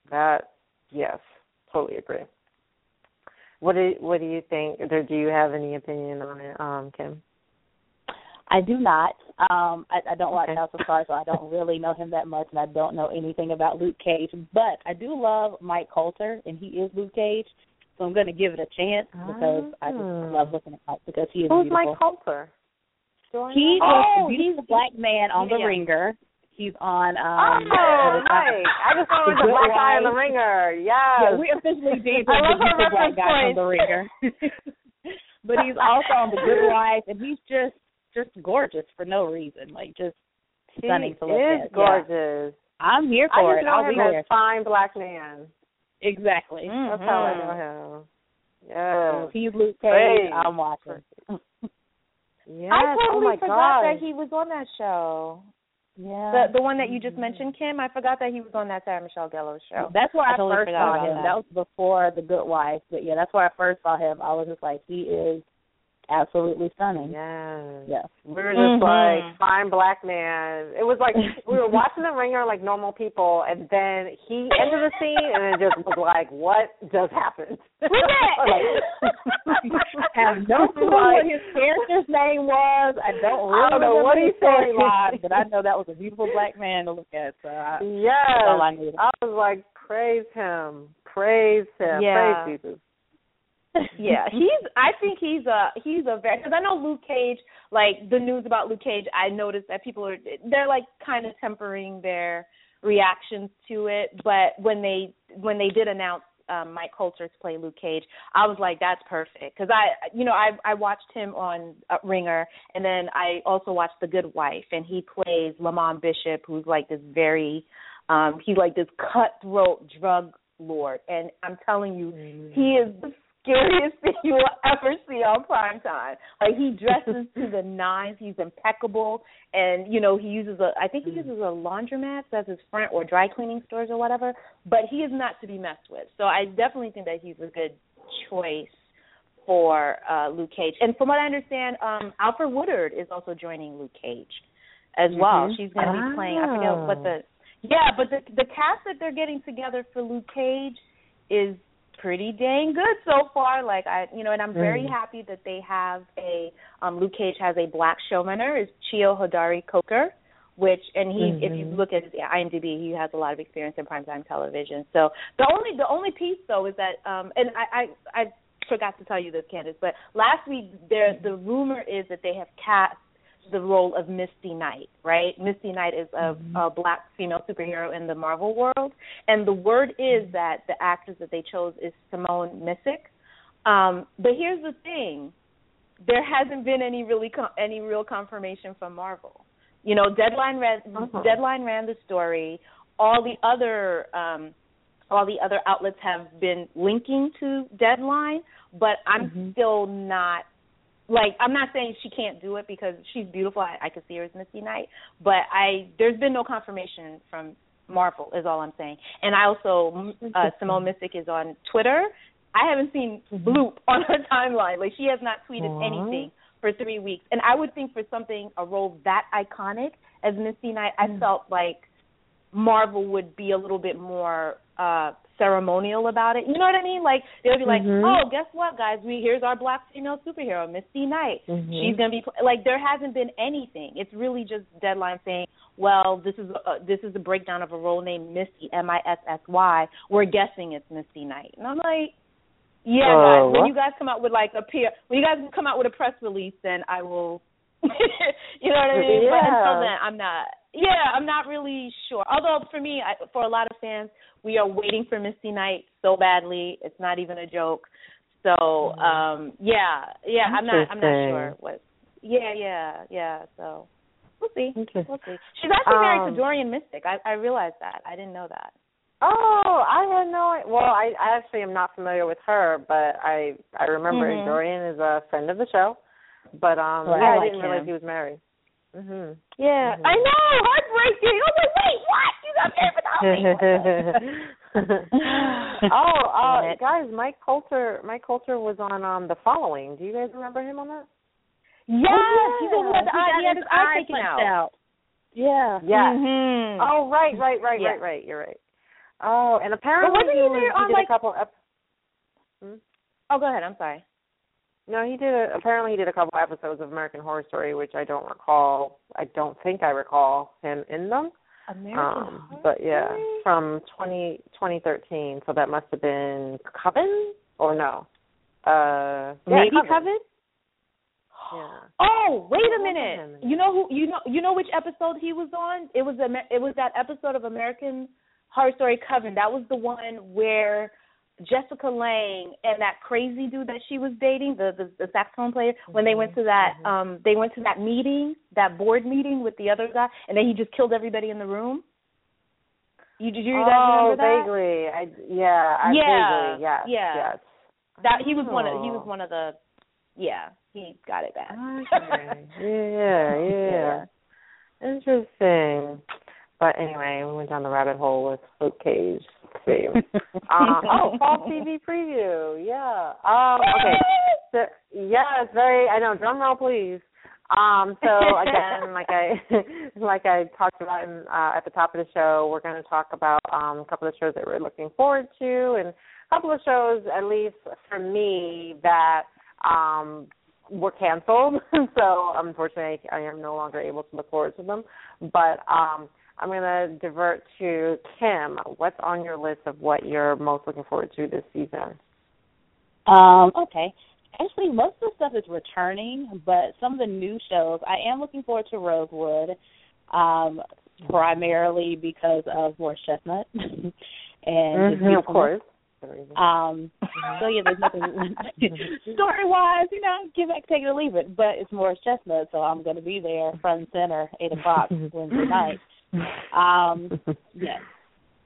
That yes, totally agree. What do what do you think? Or do you have any opinion on it, um, Kim? I do not. Um, I, I don't watch House of Cards, so I don't (laughs) really know him that much, and I don't know anything about Luke Cage. But I do love Mike Colter, and he is Luke Cage. So I'm going to give it a chance because I just ah. love looking at Mike because he is Who's beautiful. Mike Colter? He oh, the beautiful black man on The Ringer. He's on. um Oh, nice! I just thought it was a (laughs) black guy on The Ringer. Yes. Yeah, we officially (laughs) did the beautiful black guy on The Ringer. (laughs) but he's also on The Good Wife, and he's just just gorgeous for no reason, like just stunning he to look is at. gorgeous. Yeah. I'm here for I it. I'll be there. Fine black man. Exactly. Mm-hmm. That's how I know him. Yeah. He's Luke Cage. I'm watching. yes. I totally oh forgot God. that he was on that show. Yeah. The the one that you just mm-hmm. mentioned, Kim. I forgot that he was on that Sarah Michelle Gellar show. That's where I, I totally first saw him. That. that was before The Good Wife. But yeah, that's where I first saw him. I was just like, he is absolutely stunning. Yes. Yes. We were just mm-hmm. like fine black man. It was like (laughs) we were watching the ringer like normal people and then he ended the scene and it just was like, What just happened? (laughs) I have no (laughs) clue what his character's name was. I don't really I don't know what he said live, but I know that was a beautiful black man to look at. So I, yes. all I, needed. I was like, Praise him. Praise him. Yeah. Praise Jesus yeah, (laughs) he's. I think he's a he's a very because I know Luke Cage. Like the news about Luke Cage, I noticed that people are they're like kind of tempering their reactions to it. But when they when they did announce um, Mike Colter to play Luke Cage, I was like, that's perfect because I, you know, I I watched him on uh, Ringer, and then I also watched The Good Wife, and he plays Lamont Bishop, who's like this very, um, he's like this cutthroat drug lord, and I'm telling you, he is the scariest thing you will ever see on prime time. Like he dresses to the nines, he's impeccable, and you know he uses a I think he mm. uses a laundromat as his front or dry cleaning stores or whatever. But he is not to be messed with. So I definitely think that he's a good choice for uh Luke Cage. And from what I understand, um Alfre Woodard is also joining Luke Cage as well. Mm-hmm. She's going to be playing. I forget what the yeah, but the the cast that they're getting together for Luke Cage is pretty dang good so far. Like I, you know, and I'm very mm. happy that they have a um Luke Cage has a black showrunner is Cheo Hodari Coker, which and he mm-hmm. if you mm-hmm. look at his IMDb, he has a lot of experience in primetime television. So the only the only piece though is that um and I I, I forgot to tell you this, Candice, but last week there the rumor is that they have cast the role of Misty Knight, right? Misty Knight is a, mm-hmm. a black female superhero in the Marvel world, and the word is mm-hmm. that the actress that they chose is Simone Missick. Um, but here's the thing: there hasn't been any really com- any real confirmation from Marvel. You know, Deadline ran uh-huh. Deadline ran the story. All the other um, all the other outlets have been linking to Deadline, but I'm mm-hmm. still not like I'm not saying she can't do it because she's beautiful. I, I could see her as Misty Knight, but I there's been no confirmation from Marvel is all I'm saying. And I also uh, Simone Missick is on Twitter I haven't seen bloop (laughs) on her timeline. Like she has not tweeted Aww. anything for three weeks. And I would think for something a role that iconic as Misty Knight, I Mm. felt like Marvel would be a little bit more uh ceremonial about it. You know what I mean? Like they would be like, Mhm. "Oh, guess what, guys? We here's our black female superhero, Misty Knight. Mhm. She's gonna be like." There hasn't been anything. It's really just Deadline saying, "Well, this is a, this is a breakdown of a role named Misty M I S S Y. We're guessing it's Misty Knight." And I'm like, "Yeah, Oh, guys. When you guys come out with like a peer, when you guys come out with a press release, then I will." (laughs) you know what I mean? But until then, I'm not. Yeah, I'm not really sure. Although for me, I, for a lot of fans, we are waiting for Misty Knight so badly. It's not even a joke. So, um, yeah, yeah, I'm not. I'm not sure what. Yeah, yeah, yeah. So we'll see. We'll see. She's actually married Um, to Dorian Missick. I, I realized that. I didn't know that. Oh, I had no. Well, I, I actually am not familiar with her, but I I remember Mhm. Dorian is a friend of the show. But um, yeah, I I, like didn't realize he was married. Mhm. Yeah, Mhm. I know. Heartbreaking. Was like, wait, what? You got married without me? (laughs) (laughs) oh, uh, guys, Mike Colter. Mike Colter was on um the following. Do you guys remember him on that? Yes, Oh, he's the one with the eye. He had his eye taken punched out. Yeah. Yes. Mm-hmm. Oh, right, right, right, Yeah. right, right. You're right. Oh, and apparently wasn't he was, there on, did like- a couple. Ep- Oh, go ahead. I'm sorry. No, he did. A, apparently, he did a couple episodes of American Horror Story, which I don't recall. I don't think I recall him in them. American Um, Horror but yeah, Story? from 20, 2013. So that must have been Coven or no? Uh, yeah, Maybe Coven. (gasps) Yeah. Oh, wait a minute. You know who? You know you know which episode he was on? It was it was that episode of American Horror Story Coven. That was the one where Jessica Lange and that crazy dude that she was dating, the the, the saxophone player, when they went to that Mhm. um they went to that meeting, that board meeting with the other guy, and then he just killed everybody in the room. You did you guys oh, remember that? vaguely. I yeah. I Yeah, Vaguely, yes. yeah. Yes. That he was one of he Oh. was one of the yeah he got it bad. Okay. (laughs) yeah, yeah. Interesting. But anyway, we went down the rabbit hole with Luke Cage. See. um, (laughs) oh, fall TV preview. Yeah. Um, okay. (laughs) So, yeah, it's very. I know. Drum roll, please. Um, so again, (laughs) like I like I talked about in, uh, at the top of the show, we're going to talk about um, a couple of shows that we're looking forward to, and a couple of shows, at least for me, that um, were canceled. so unfortunately, I am no longer able to look forward to them. But um, I'm going to divert to Kim. What's on your list of what you're most looking forward to this season? Um, okay. Actually, most of the stuff is returning, but some of the new shows, I am looking forward to Rosewood, um, primarily because of Morris Chestnut (laughs) and Mhm, of course. Um, so yeah, there's nothing (laughs) (laughs) story wise, you know, give it, take it or leave it. But it's Morris Chestnut, so I'm going to be there front and center, eight o'clock Wednesday night. Um, (laughs) yes.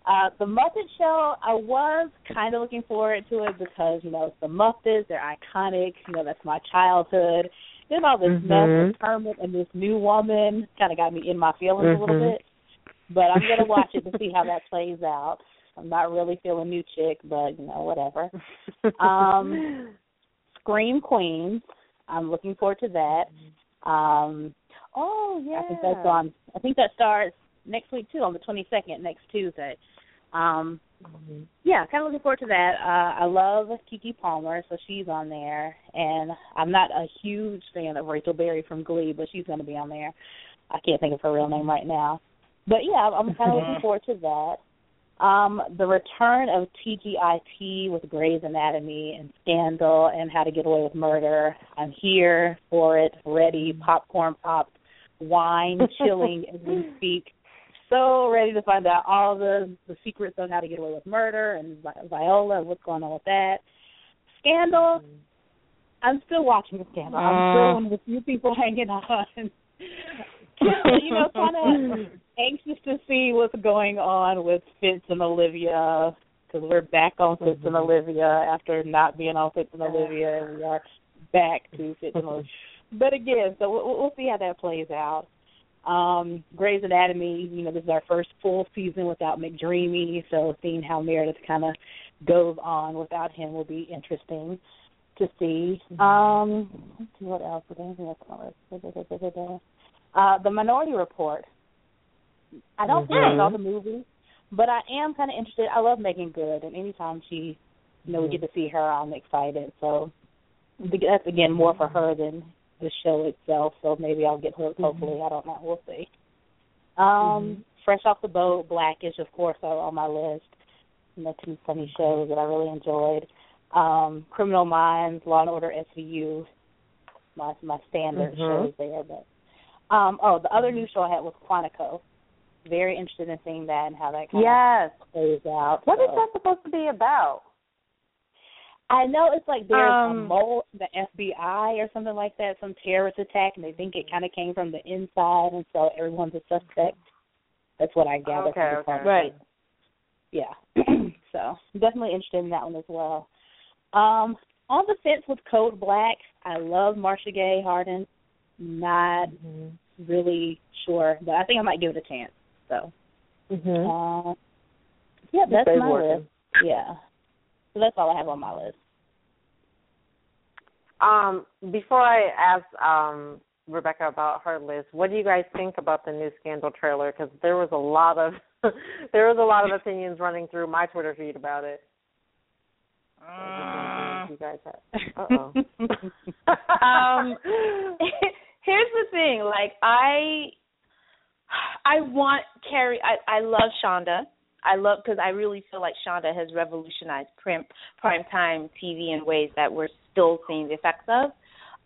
Uh, the Muppet Show, I was kind of looking forward to it because you know it's the Muppets, they're iconic. You know that's my childhood. Then all this mess Mhm. with Kermit and this new woman kind of got me in my feelings a little Mhm. bit. But I'm gonna watch it to see how that plays out. I'm not really feeling new chick, but you know whatever. Um, Scream Queens, I'm looking forward to that. Um, oh yeah. I think that's on. I think that starts next week too, on the 22nd, next Tuesday. Um, Mhm. yeah, kind of looking forward to that. Uh, I love Keke Palmer, so she's on there, and I'm not a huge fan of Rachel Berry from Glee, but she's going to be on there. I can't think of her real name right now, but yeah, I'm kind of looking forward to that. Um, the return of TGIT with Grey's Anatomy and Scandal and How to Get Away with Murder. I'm here for it, ready, popcorn popped, wine (laughs) chilling as we speak so ready to find out all the the secrets on how to get away with murder and Vi- Viola and what's going on with that. Scandal. I'm still watching the Scandal. I'm still one of the few people (laughs) hanging on. you know, kind of (laughs) anxious to see what's going on with Fitz and Olivia because we're back on Fitz and mm-hmm. Olivia after not being on Fitz and Olivia, and we are back to Fitz and (laughs) Olivia. But again, so we'll, we'll see how that plays out. Um, Grey's Anatomy, you know, this is our first full season without McDreamy, so seeing how Meredith kind of goes on without him will be interesting to see. Mm-hmm. Um, let's see what else. Is anything else on the? Uh, the Minority Report. I don't mm-hmm. think I saw the movie, but I am kind of interested. I love Meagan Good, and anytime she, you know, we get to see her, I'm excited. So that's again more for her than the show itself. So maybe I'll get hooked. Hopefully, I don't know. We'll see. Um, mm-hmm. Fresh off the boat, Blackish, of course, are on my list. You know, two funny shows that I really enjoyed. Um, Criminal Minds, Law and Order SVU, my my standard mm-hmm. shows there. But um, oh, the other new show I had was Quantico. Very interested in seeing that and how that kind yes. of plays out. What so. is that supposed to be about? I know it's like there's um, a mole, the FBI or something like that, some terrorist attack, and they think it kind of came from the inside, and so everyone's a suspect. That's what I gather okay, from the okay. Right. Yeah. (clears throat) so definitely interested in that one as well. Um, on the fence with Code Black, I love Marcia Gay Harden. Not mm-hmm. really sure, but I think I might give it a chance. So, mm-hmm. uh, yeah, that's my working. list. Yeah, so that's all I have on my list. Um, before I ask um, Rebecca about her list, what do you guys think about the new Scandal trailer? Because there was a lot of (laughs) there was a lot of opinions running through my Twitter feed about it. Uh, you guys have. Uh-oh. (laughs) um, here's the thing. Like I, I want Kerry. I I love Shonda. I love because I really feel like Shonda has revolutionized prime prime time TV in ways that we're still seeing the effects of.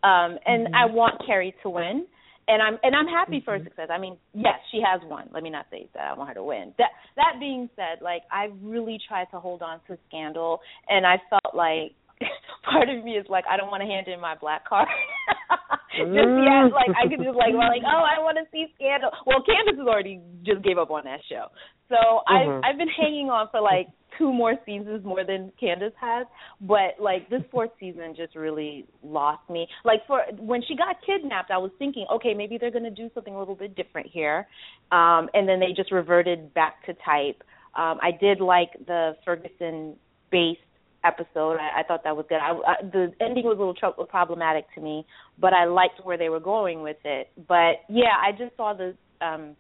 Um, and mm-hmm. I want Kerry to win, and I'm and I'm happy for her mm-hmm. success. I mean, yes, she has won. Let me not say that I want her to win. That that being said, like I really tried to hold on to Scandal, and I felt like (laughs) part of me is like I don't want to hand in my black card. (laughs) just yet, like I could just like well, like oh I want to see Scandal. Well, Candice has already just gave up on that show, so mm-hmm. I've I've been hanging on for like two more seasons more than Candice has, but like this fourth season just really lost me. Like for when she got kidnapped, I was thinking, okay, maybe they're going to do something a little bit different here, um, and then they just reverted back to type. Um, I did like the Ferguson based episode. I, I thought that was good. I, I, the ending was a little tr- problematic to me, but I liked where they were going with it. But yeah, I just saw the um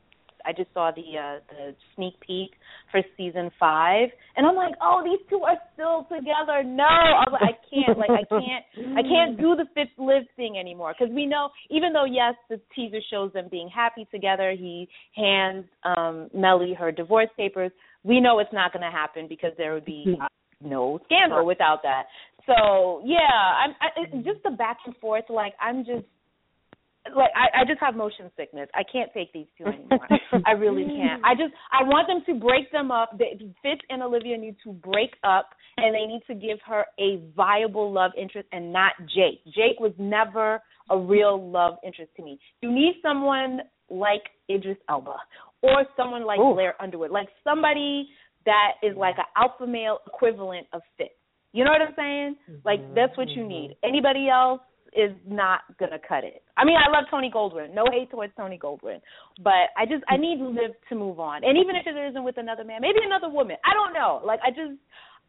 I just saw the uh the sneak peek for season five, and I'm like, oh, these two are still together. No, I was like, I can't, like, I can't, I can't do the fifth live thing anymore because we know, even though yes, the teaser shows them being happy together, he hands um Mellie her divorce papers. We know it's not going to happen because there would be no scandal without that. So yeah, I'm I, just the back and forth. Like I'm just like I, I just have motion sickness. I can't take these two anymore. (laughs) I really can't. I just I want them to break them up. Fitz and Olivia need to break up, and they need to give her a viable love interest, and not Jake. Jake was never a real love interest to me. You need someone like Idris Elba or someone like Ooh. Blair Underwood, like somebody that is like an alpha male equivalent of fit. You know what I'm saying? Mm-hmm. Like that's what you need. Anybody else is not gonna cut it. I mean, I love Tony Goldwyn. No hate towards Tony Goldwyn, but I just I need Liv to move on. And even if it isn't with another man, maybe another woman. I don't know. Like I just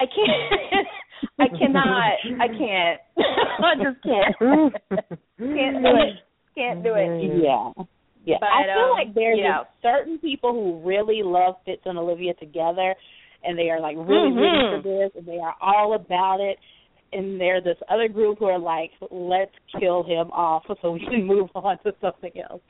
I can't. (laughs) I cannot. I can't. (laughs) I just can't. (laughs) can't do it. Can't do it. Yeah. Yeah, but, I feel um, like there's yeah. certain people who really love Fitz and Olivia together, and they are like really mm-hmm. rooting for this, and they are all about it. And there's this other group who are like, let's kill him off (laughs) so we can move on to something else.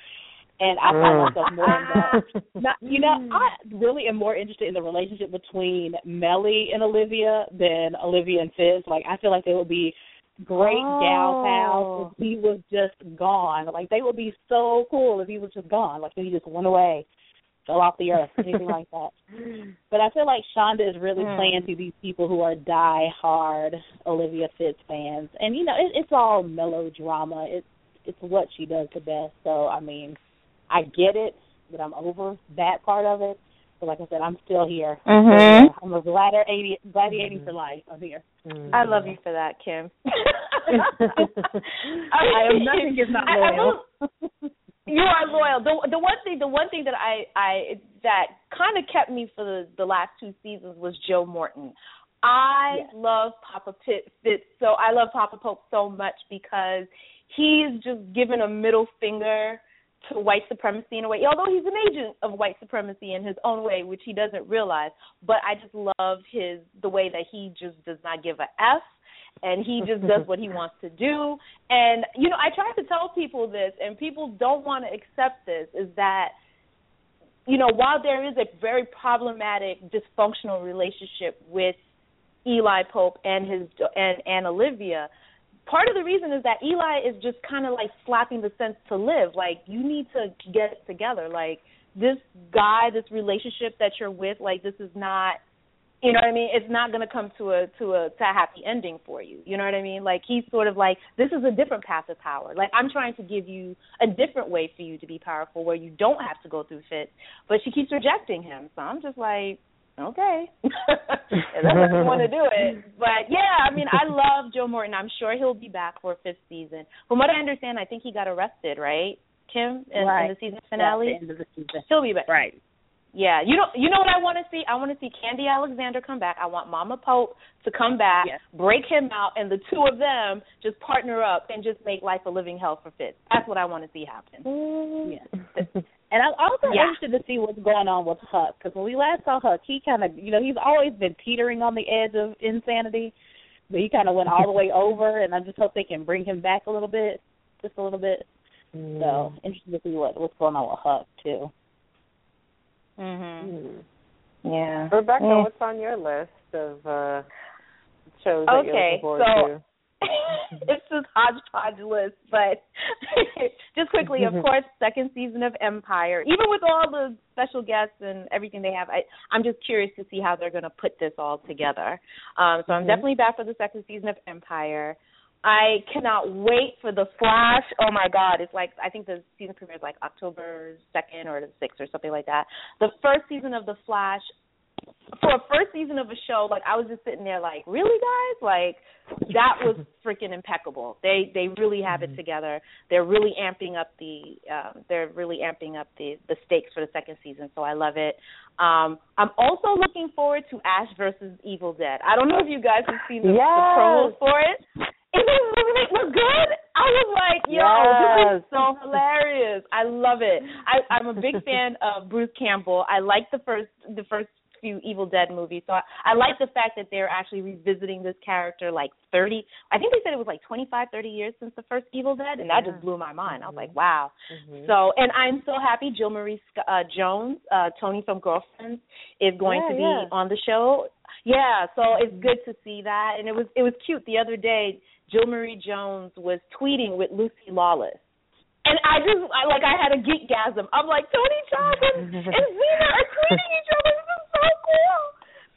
And I find Mm. myself more in (laughs) you know, I really am more interested in the relationship between Mellie and Olivia than Olivia and Fitz. Like, I feel like they would be great gal pals if he was just gone. Like they would be so cool if he was just gone. Like if he just went away, fell off the earth, anything (laughs) like that. But I feel like Shonda is really Mm. playing to these people who are die hard Olivia Fitz fans, and you know it, it's all melodrama. It's it's what she does the best. So I mean, I get it, but I'm over that part of it. But like I said, I'm still here. Mhm. I'm a gladiator, gladiating for life. I'm here. Mm. I love you for that, Kim. (laughs) (laughs) I am nothing if not I- I loyal. you are loyal. The the one thing the one thing that I I that kind of kept me for the the last two seasons was Joe Morton. I yes. love Papa Pitt Fitz so I love Papa Pope so much because he's just given a middle finger to white supremacy in a way, although he's an agent of white supremacy in his own way, which he doesn't realize. But I just love his the way that he just does not give a f and he just does what he (laughs) wants to do. And you know, I try to tell people this, and people don't want to accept this. Is that you know, while there is a very problematic, dysfunctional relationship with Eli Pope and his and and Olivia, part of the reason is that Eli is just kind of like slapping the sense to live. Like you need to get it together. Like this guy, this relationship that you're with, like this is not you know what I mean? It's not going to come to a to a to a happy ending for you. You know what I mean? Like he's sort of like this is a different path of power. Like I'm trying to give you a different way for you to be powerful where you don't have to go through Fitz. But she keeps rejecting him. So I'm just like, okay, that's you want to do it. But yeah, I mean, I love Joe Morton. I'm sure he'll be back for a fifth season. From what I understand, I think he got arrested, right? Kim in, right. in the season finale. The end of the season. He'll be back. Right. Yeah, you know, you know what I want to see? I want to see Khandi Alexander come back. I want Mama Pope to come back, yes. break him out, and the two of them just partner up and just make life a living hell for Fitz. That's what I want to see happen. Mm. Yeah. (laughs) And I'm also yeah. interested to see what's going on with Huck because when we last saw Huck, he kind of, you know, he's always been teetering on the edge of insanity, but he kind of went all the way (laughs) over. And I just hope they can bring him back a little bit, just a little bit. Mm. So interested to see what what's going on with Huck too. Mhm. Yeah. Rebecca, mm. what's on your list of uh shows that okay, you're looking forward so, to? (laughs) it's this hodgepodge list, but (laughs) just quickly, of course, second season of Empire. Even with all the special guests and everything they have, I, I'm just curious to see how they're going to put this all together. Um, so I'm mm-hmm. definitely back for the second season of Empire. I cannot wait for the Flash. Oh my God, it's like I think the season premiere is like October second or the sixth or something like that. The first season of the Flash, for a first season of a show, like I was just sitting there like, really guys? Like that was (laughs) freaking impeccable. They they really have it mm-hmm. together. They're really amping up the um they're really amping up the the stakes for the second season, so I love it. Um I'm also looking forward to Ash versus Evil Dead. I don't know if you guys have seen the, yes. the promos for it. It was look good. I was like, yo, yes. this is so hilarious. I love it. I, I'm a big (laughs) fan of Bruce Campbell. I like the first the first few Evil Dead movies. So I, I like the fact that they're actually revisiting this character like 30, I think they said it was like 25, 30 years since the first Evil Dead, and that yeah. just blew my mind. I was like, mm-hmm. wow. Mm-hmm. So, and I'm so happy Jill Marie uh, Jones, uh, Tony from Girlfriends, is going yeah, to be yeah. on the show. Yeah, so it's good to see that, and it was it was cute the other day. Jill Marie Jones was tweeting with Lucy Lawless. And I just I, like I had a geekgasm. I'm like Tony Todd and, and (laughs) Xena are tweeting each other. This is so cool.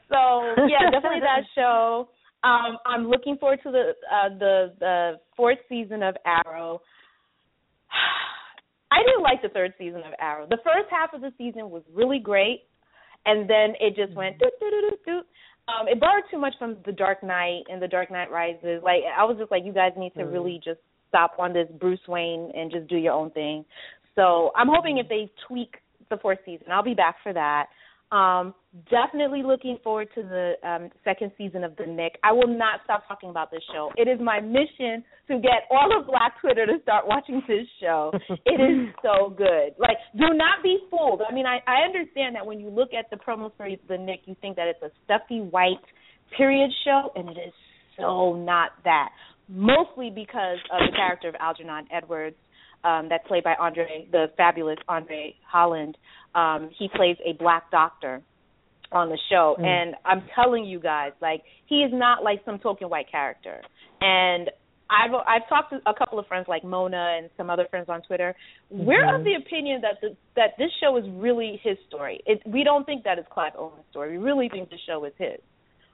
So yeah, definitely that (laughs) show. Um, I'm looking forward to the uh, the the fourth season of Arrow. (sighs) I didn't like the third season of Arrow. The first half of the season was really great, and then it just went doot, doot, doot, doot, doot. Um, it borrowed too much from The Dark Knight and The Dark Knight Rises. Like I was just like, you guys need to mm. really just stop on this Bruce Wayne and just do your own thing. So I'm hoping if they tweak the fourth season, I'll be back for that. Um, definitely looking forward to the um, second season of The Knick. I will not stop talking about this show. It is my mission to get all of Black Twitter to start watching this show. (laughs) it is so good. Like, do not be fooled. I mean, I, I understand that when you look at the promos for The Knick, you think that it's a stuffy white period show, and it is so not that. Mostly because of the character of Algernon Edwards, um, that's played by Andre, the fabulous Andre Holland. Um, he plays a black doctor on the show, mm. and I'm telling you guys, like he is not like some token white character. And I've I've talked to a couple of friends like Mona and some other friends on Twitter. Mm-hmm. We're of the opinion that the, that this show is really his story. It, we don't think that it's Clive Owen's story. We really think the show is his.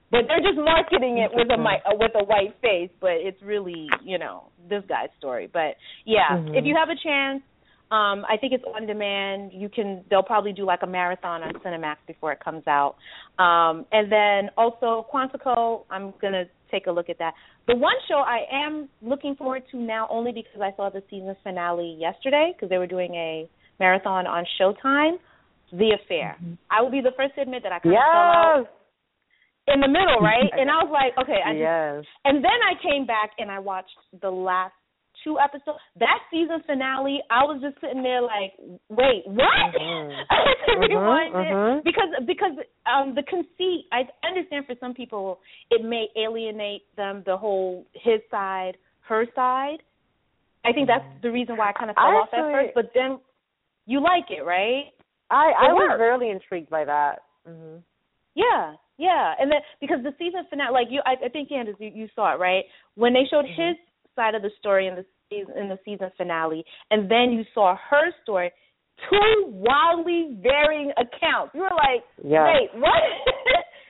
But they're just marketing it with a uh, with a white face, but it's really you know this guy's story. But yeah, mm-hmm. if you have a chance, um, I think it's on demand. You can they'll probably do like a marathon on Cinemax before it comes out. Um, and then also Quantico, I'm gonna take a look at that. The one show I am looking forward to now only because I saw the season finale yesterday because they were doing a marathon on Showtime. The Affair. Mm-hmm. I will be the first to admit that I kind of yes. fell out in the middle, right? (laughs) and I was like, okay, I yes. just, and then I came back and I watched the last two episodes. That season finale, I was just sitting there like, wait, what? Mm-hmm. I had to Mhm, rewind mhm. it because because um the conceit. I understand for some people it may alienate them the whole his side, her side. I think that's the reason why I kind of fell I off at first. But then you like it, right? I I It was worked. really intrigued by that. hmm Yeah, yeah, and then because the season finale, like you, I, I think Candice, you, you saw it right when they showed Mm-hmm. his side of the story in the in the season finale, and then you saw her story. Two wildly varying accounts. You were like, Yeah. wait, what?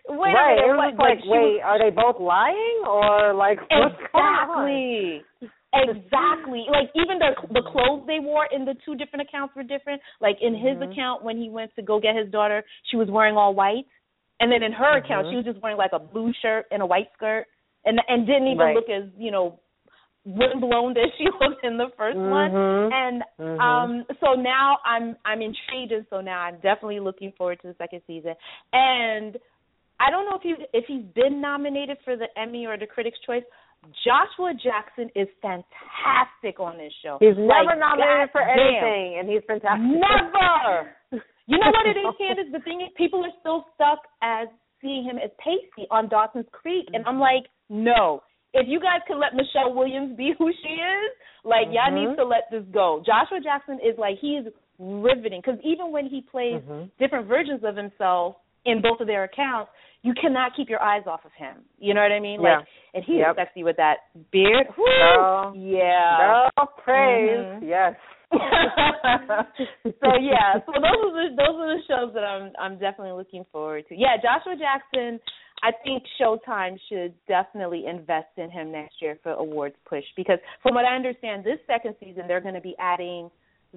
(laughs) wait right. It was what? like, she was- wait, are they both lying or like? (laughs) Exactly. Exactly. Like even the the clothes they wore in the two different accounts were different. Like in his Mhm. account when he went to go get his daughter, she was wearing all white. And then in her account Mhm. she was just wearing like a blue shirt and a white skirt and and didn't even Right. look as, you know, windblown as she (laughs) looked in the 1st one. Mhm. And Mhm. um so now I'm I'm intrigued and so now I'm definitely looking forward to the second season. And I don't know if he if he's been nominated for the Emmy or the Critics' Choice. Joshua Jackson is fantastic on this show. He's never Like, nominated for goddamn. anything, and he's fantastic. Never. (laughs) You know what it (laughs) is, Candice? The thing is, people are still stuck as seeing him as Pacey on Dawson's Creek, and I'm like, no. If you guys can let Michelle Williams be who she is, like y'all Mhm. need to let this go. Joshua Jackson is like he is riveting because even when he plays Mhm. different versions of himself in both of their accounts, you cannot keep your eyes off of him. You know what I mean? Yeah. Like, and he Yep. is sexy with that beard. Woo! Yeah. Girl, praise. Mhm. Yes. (laughs) so yeah, so those are the those are the shows that I'm I'm definitely looking forward to. Yeah, Joshua Jackson. I think Showtime should definitely invest in him next year for awards push because from what I understand, this second season they're going to be adding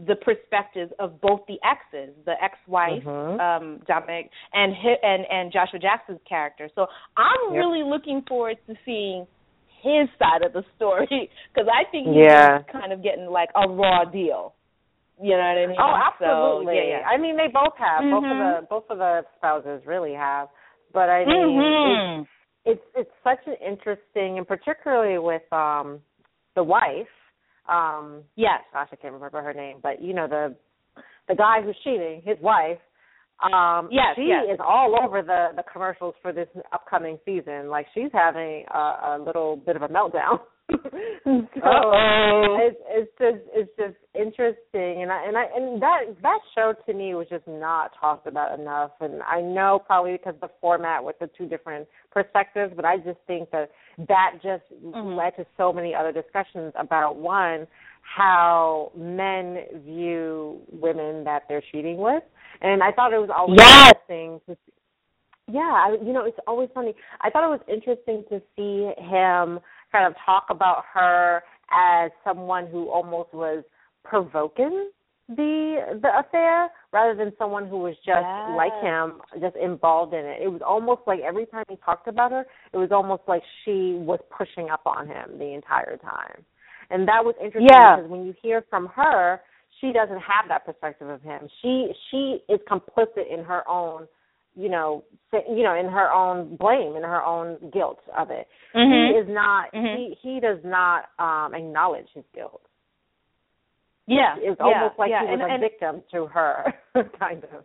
the perspectives of both the exes, the ex-wife Mhm. um Dominic and and and Joshua Jackson's character. So I'm Yep. really looking forward to seeing his side of the story because I think he's Yeah. kind of getting like a raw deal. You know what I mean? Oh, So, absolutely. yeah, yeah. I mean, they both have. Both of the both of the spouses really have. But I mean, Mhm. it's it's such an interesting, and particularly with um the wife. Um, Yes. gosh, I can't remember her name, but you know the the guy who's cheating, his wife. Um, Yes, she yes. is all over the the commercials for this upcoming season. Like she's having a, a little bit of a meltdown. (laughs) so it's it's just it's just interesting, and I and I and that that show to me was just not talked about enough. And I know probably because the format with the two different perspectives, but I just think that that just Mhm. led to so many other discussions about one how men view women that they're cheating with, and I thought it was always Yes. interesting to yeah, I, you know, it's always funny. I thought it was interesting to see him kind of talk about her as someone who almost was provoking the the affair rather than someone who was just Yes. like him, just involved in it. It was almost like every time he talked about her, it was almost like she was pushing up on him the entire time. And that was interesting Yeah. because when you hear from her, she doesn't have that perspective of him. She she is complicit in her own you know, you know, in her own blame, in her own guilt of it. Mhm. He is not. Mhm. He he does not um acknowledge his guilt. Yeah. It's yeah, almost like yeah. he was and, a and victim to her, (laughs) kind of.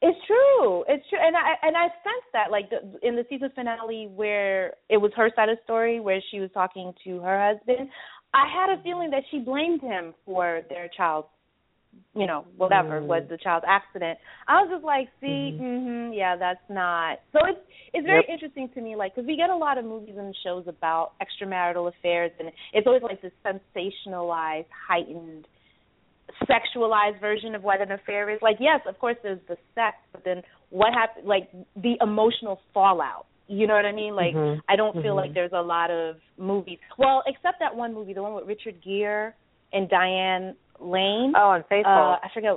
It's true. It's true, and I and I sensed that like the, in the season finale where it was her side of the story where she was talking to her husband. I had a feeling that she blamed him for their child's, you know, whatever Mm. was the child's accident. I was just like, see, Mhm. hmm yeah, that's not. So it's it's very Yep. interesting to me, like, because we get a lot of movies and shows about extramarital affairs, and it's always like this sensationalized, heightened sexualized version of what an affair is. Like, yes, of course, there's the sex, but then what happened? Like the emotional fallout. You know what I mean? Like, Mhm. I don't feel like there's a lot of movies. Well, except that one movie, the one with Richard Gere and Diane Lane. Oh, on Facebook. Uh, I forget.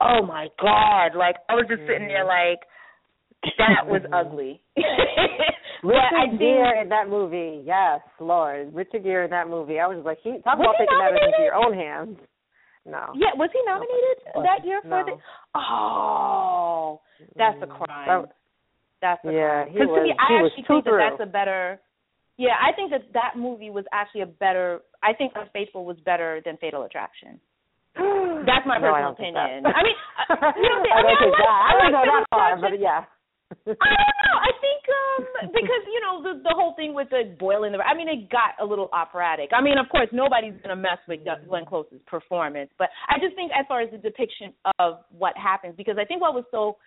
Oh my God! Like I was just sitting there, Mhm. like that was Mhm. ugly. (laughs) Richard Gere in that movie, yes, Lord, Richard Gere in that movie. I was like, he talk Was about he taking matters into your own hands. No. yeah, was he nominated No. that year for No. the? Oh, that's a Mm. crime. That- That's the yeah. Because to me, I actually think that that's a better. Yeah, I think that that movie was actually a better. I think Unfaithful was better than Fatal Attraction. (gasps) That's my no, personal I opinion. I mean, you know, I, I, mean, I, like, that. I, I don't know that far, but yeah. I don't know. I think um because you know the the whole thing with the boiling the. I mean, it got a little operatic. I mean, of course, nobody's gonna mess with Glenn Close's performance, but I just think as far as the depiction of what happens, because I think what was so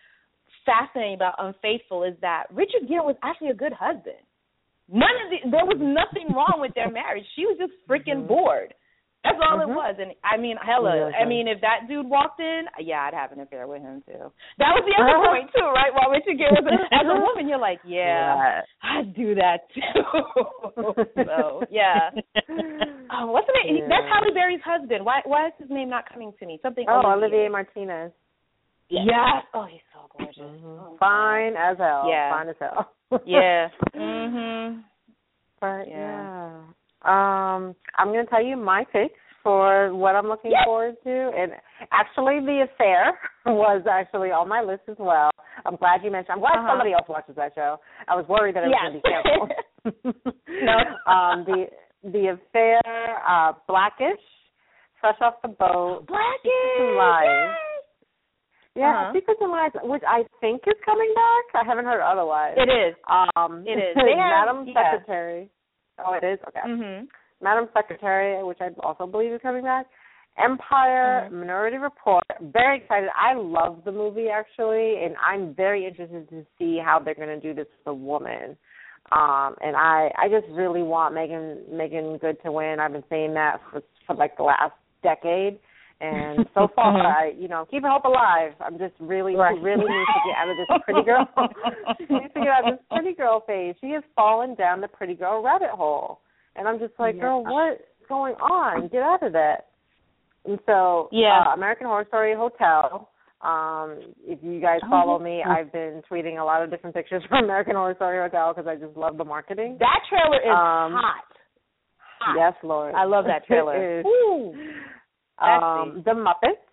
fascinating about Unfaithful is that Richard Gere was actually a good husband. None of the there was nothing wrong with their marriage. She was just freaking mm-hmm. bored. That's all mm-hmm. it was. And I mean, hella. I mean, if that dude walked in, yeah, I'd have an affair with him too. That was the other point too, right? While Richard Gere was as a woman, you're like, yeah, I'd do that too. (laughs) so yeah. Oh, (laughs) what's the name? Yeah. That's Halle Berry's husband. Why? Why is his name not coming to me? Something. Oh, Olivier, Olivier Martinez. Yes. Yeah. Oh, he's gorgeous. Mm-hmm. Oh, Fine as hell. Yeah. Fine as hell. (laughs) yeah. Mhm. But yeah. yeah. Um, I'm going to tell you my picks for what I'm looking yes. forward to, and actually, The Affair (laughs) was actually on my list as well. I'm glad you mentioned. I'm glad uh-huh. somebody else watches that show. I was worried that it was yes. going to be canceled. (laughs) no. um, the The Affair, uh, Blackish, Fresh Off the Boat, Blackish, and Lies. Yes. Yeah, uh-huh. Secrets and Lies, which I think is coming back. I haven't heard otherwise. It is. Um, it is. (laughs) They Madam. Secretary. Oh, it is? Okay. Mm-hmm. Madam Secretary, which I also believe is coming back. Empire, mm-hmm. Minority Report. Very excited. I love the movie actually, and I'm very interested to see how they're going to do this with a woman. Um, and I, I just really want Meagan, Meagan Good to win. I've been saying that for, for like the last decade, and so (laughs) far, mm-hmm. I, you know, keeping hope alive. I'm just really, right. really need to get out of this pretty girl. (laughs) (laughs) she needs to get out of this pretty girl phase. She has fallen down the pretty girl rabbit hole, and I'm just like, girl, what's going on? Get out of that. And so, yeah, uh, American Horror Story Hotel. Um, if you guys oh, follow me, I've been tweeting a lot of different pictures from American Horror Story Hotel because I just love the marketing. That trailer is um, hot. hot. Yes, Lord. I love that trailer. Um, the Muppets,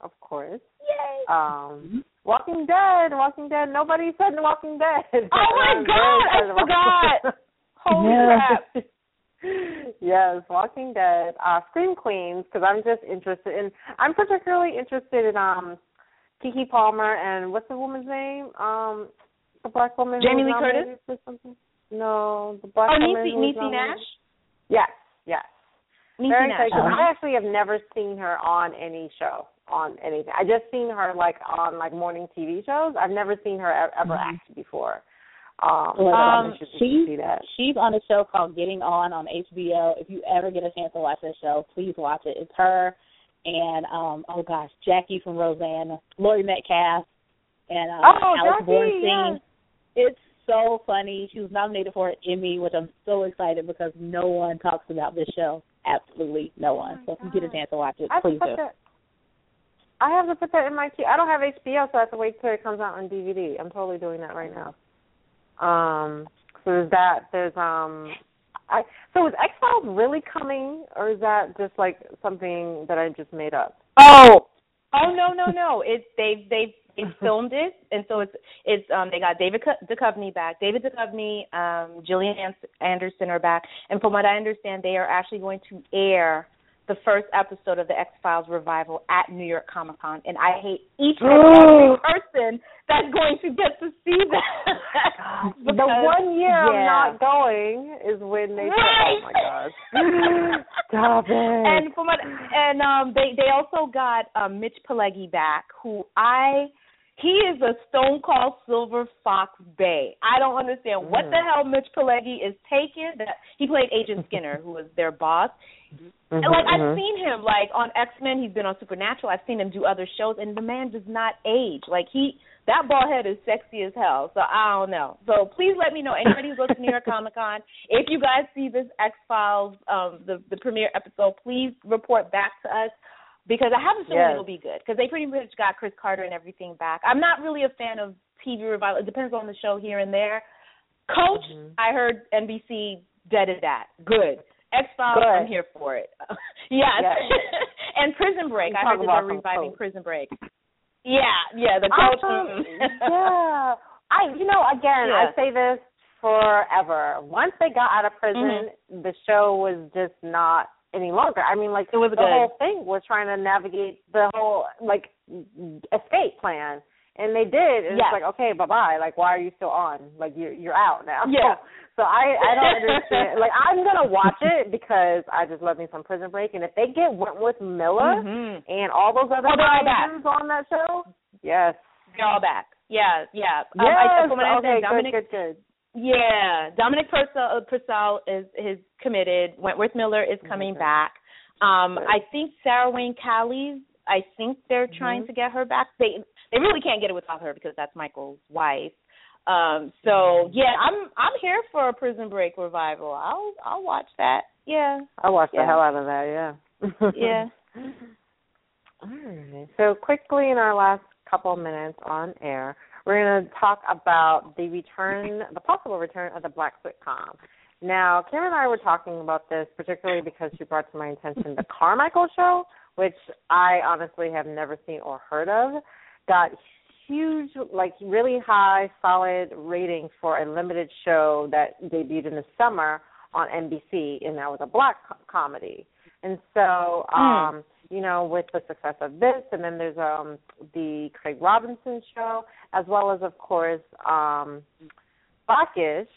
of course. Yay! Um, Walking Dead, Walking Dead. Nobody said Walking Dead. Oh my (laughs) God! I (laughs) forgot. Holy crap! (laughs) yes, Walking Dead. Uh, Scream Queens, because I'm just interested in. I'm particularly interested in um, Keke Palmer and what's the woman's name? Um, the black woman. Jamie Lee Curtis. Or something. No, the black oh, woman. Oh, Niecy Nash. Yes, yes. Very excited. I actually have never seen her on any show, on anything. I just seen her like on like morning TV shows. I've never seen her ever mm-hmm. act before. Um, well, um she's, she's on a show called Getting On on HBO. If you ever get a chance to watch that show, please watch it. It's her and um oh gosh, Jackie from Roseanne, Laurie Metcalf, and uh, oh, Alex. Yes. It's so funny. She was nominated for an Emmy, which I'm so excited because no one talks about this show absolutely no one. Oh so if you get a chance to watch it, please do. That, I have to put that in my queue. I don't have HBO, so I have to wait till it comes out on DVD. I'm totally doing that right now. Um, so there's that. There's um, I so is X Files really coming, or is that just like something that I just made up? Oh, oh no no no! It's they've they've they (laughs) filmed it, and so it's it's um they got David Duchovny back, David Duchovny, um, Gillian Anderson are back, and from what I understand, they are actually going to air the first episode of the X Files revival at New York Comic Con, and I hate each and every person that's going to get to see (laughs) that. because, the one year yeah. I'm not going is when they. Right. oh my gosh! (laughs) Stop it. And from what, and um, they they also got um, Mitch Pileggi back, who I he is a stone cold silver fox bay. I don't understand what the hell Mitch Pileggi is taking. That he played Agent Skinner, who was their boss. Mm-hmm, and like I've mm-hmm. seen him like on X Men, he's been on Supernatural. I've seen him do other shows, and the man does not age. Like he, that bald head is sexy as hell. So I don't know. So please let me know. Anybody who goes to New York Comic Con, (laughs) if you guys see this X Files, um, the the premiere episode, please report back to us because I have a feeling yes. it'll be good because they pretty much got Chris Carter and everything back. I'm not really a fan of TV revival. It depends on the show here and there. Coach, mm-hmm. I heard NBC deaded that. Good. X Files, I'm here for it. (laughs) yes. yes. (laughs) and Prison Break. I heard that they're reviving. Prison Break. Yeah, yeah, the coach. Um, (laughs) yeah. I, you know, again, Yeah. I say this forever. Once they got out of prison, the show was just not any longer. I mean, like It was the good. whole thing was trying to navigate the whole like escape plan, and they did. And Yes. it's like, okay, bye bye. Like, why are you still on? Like, you're you're out now. Yeah. (laughs) So I I don't understand. (laughs) like, I'm gonna watch it because I just love me some Prison Break, and if they get Wentworth Miller Mhm. and all those other Oh, they're all back. legends on that show, yes. They're all back. Yeah, yeah. Um, Yes. I, from I okay. Dominic good. Good. Good. Yeah, Dominic Purcell, uh, Purcell is is committed. Wentworth Miller is coming Mhm. back. Um. I think Sarah Wayne Callies. I think they're trying Mhm. to get her back. They they really can't get it without her because that's Michael's wife. Um, so yeah, I'm I'm here for a Prison Break revival. I'll I'll watch that. Yeah, I watched Yeah. the hell out of that. Yeah. (laughs) yeah. (laughs) All right. So quickly in our last couple minutes on air, we're going to talk about the return, the possible return of the black sitcom. Now, Kim and I were talking about this particularly because she brought to my attention the Carmichael show, which I honestly have never seen or heard of. Got huge, like really high, solid ratings for a limited show that debuted in the summer on NBC, and that was a black co- comedy. And so, um, you know, with the success of this, and then there's um the Craig Robinson show, as well as of course um Blackish.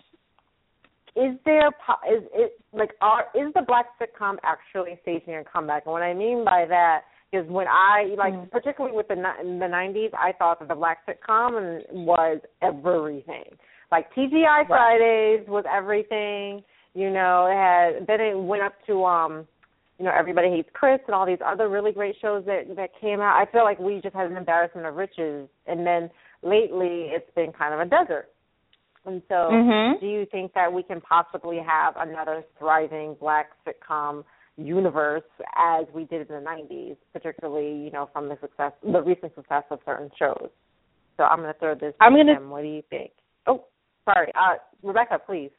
Is there po- is it like are is the black sitcom actually staging a comeback? And what I mean by that is when I like Mm. particularly with the in the 90s, I thought that the black sitcom was everything. Like TGI Fridays was everything. You know, it had then it went up to um you know, Everybody Hates Chris and all these other really great shows that that came out. I feel like we just had an embarrassment of riches, and then lately it's been kind of a desert. And so, Mhm. do you think that we can possibly have another thriving black sitcom universe as we did in the '90s, particularly you know from the success, the recent success of certain shows? So I'm going to throw this. I'm to gonna- Kim. What do you think? Oh, sorry, uh, Rebecca, please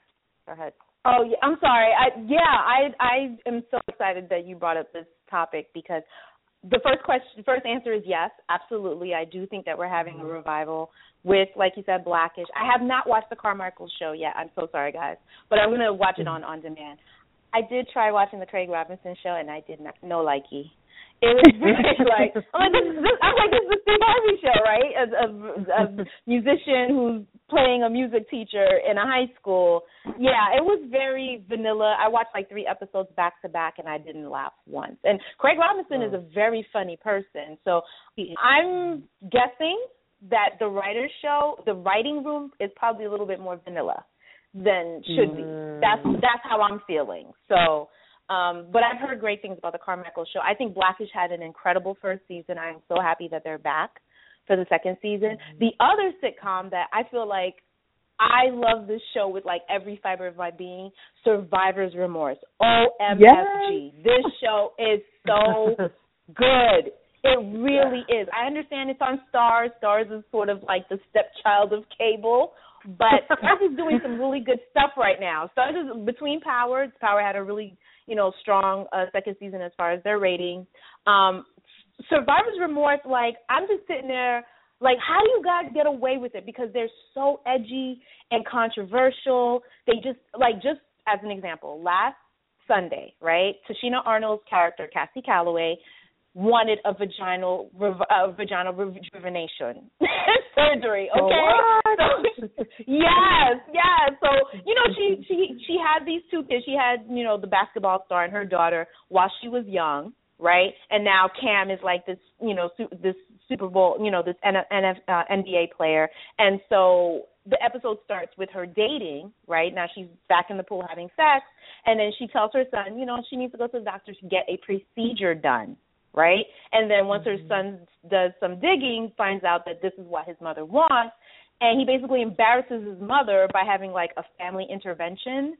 go ahead. Oh, yeah, I'm sorry. I yeah, I I am so excited that you brought up this topic because the first question, first answer is yes, absolutely. I do think that we're having a revival with, like you said, Blackish. I have not watched the Carmichael show yet. I'm so sorry, guys, but I'm gonna watch it on on demand. I did try watching the Craig Robinson show, and I did not no likey. It was (laughs) very like I'm like this, this, I'm like this is the Steve Harvey show, right? As a, a musician who's playing a music teacher in a high school. Yeah, it was very vanilla. I watched like three episodes back to back, and I didn't laugh once. And Craig Robinson is a oh. very funny person, so I'm guessing that the writer's show, the writing room, is probably a little bit more vanilla than should be. That's that's how I'm feeling. So. Um, but I've heard great things about the Carmichael show. I think Blackish had an incredible first season. I'm so happy that they're back for the second season. The other sitcom that I feel like I love this show with like every fiber of my being, Survivor's Remorse. OMFG. This show is so (laughs) good. It really is. I understand it's on Starz. Starz is sort of like the stepchild of cable, but (laughs) is doing some really good stuff right now. Starz is between Powers. Power had a really, you know, strong uh, second season as far as their ratings. Um, Survivor's Remorse, like I'm just sitting there, like how do you guys get away with it? Because they're so edgy and controversial. They just like just as an example, last Sunday, right? Tichina Arnold's character, Cassie Calloway, wanted a vaginal rev- uh, vaginal rejuvenation (laughs) surgery. Okay. So, (laughs) yes, yes. So you know, she she she had these two kids. She had you know the basketball star and her daughter while she was young, right? And now Cam is like this you know su- this Super Bowl you know this N- NF, uh, NBA player, and so the episode starts with her dating, right? Now she's back in the pool having sex, and then she tells her son, you know, she needs to go to the doctor to get a procedure done, right? And then once her mm-hmm. son does some digging, finds out that this is what his mother wants, and he basically embarrasses his mother by having like a family intervention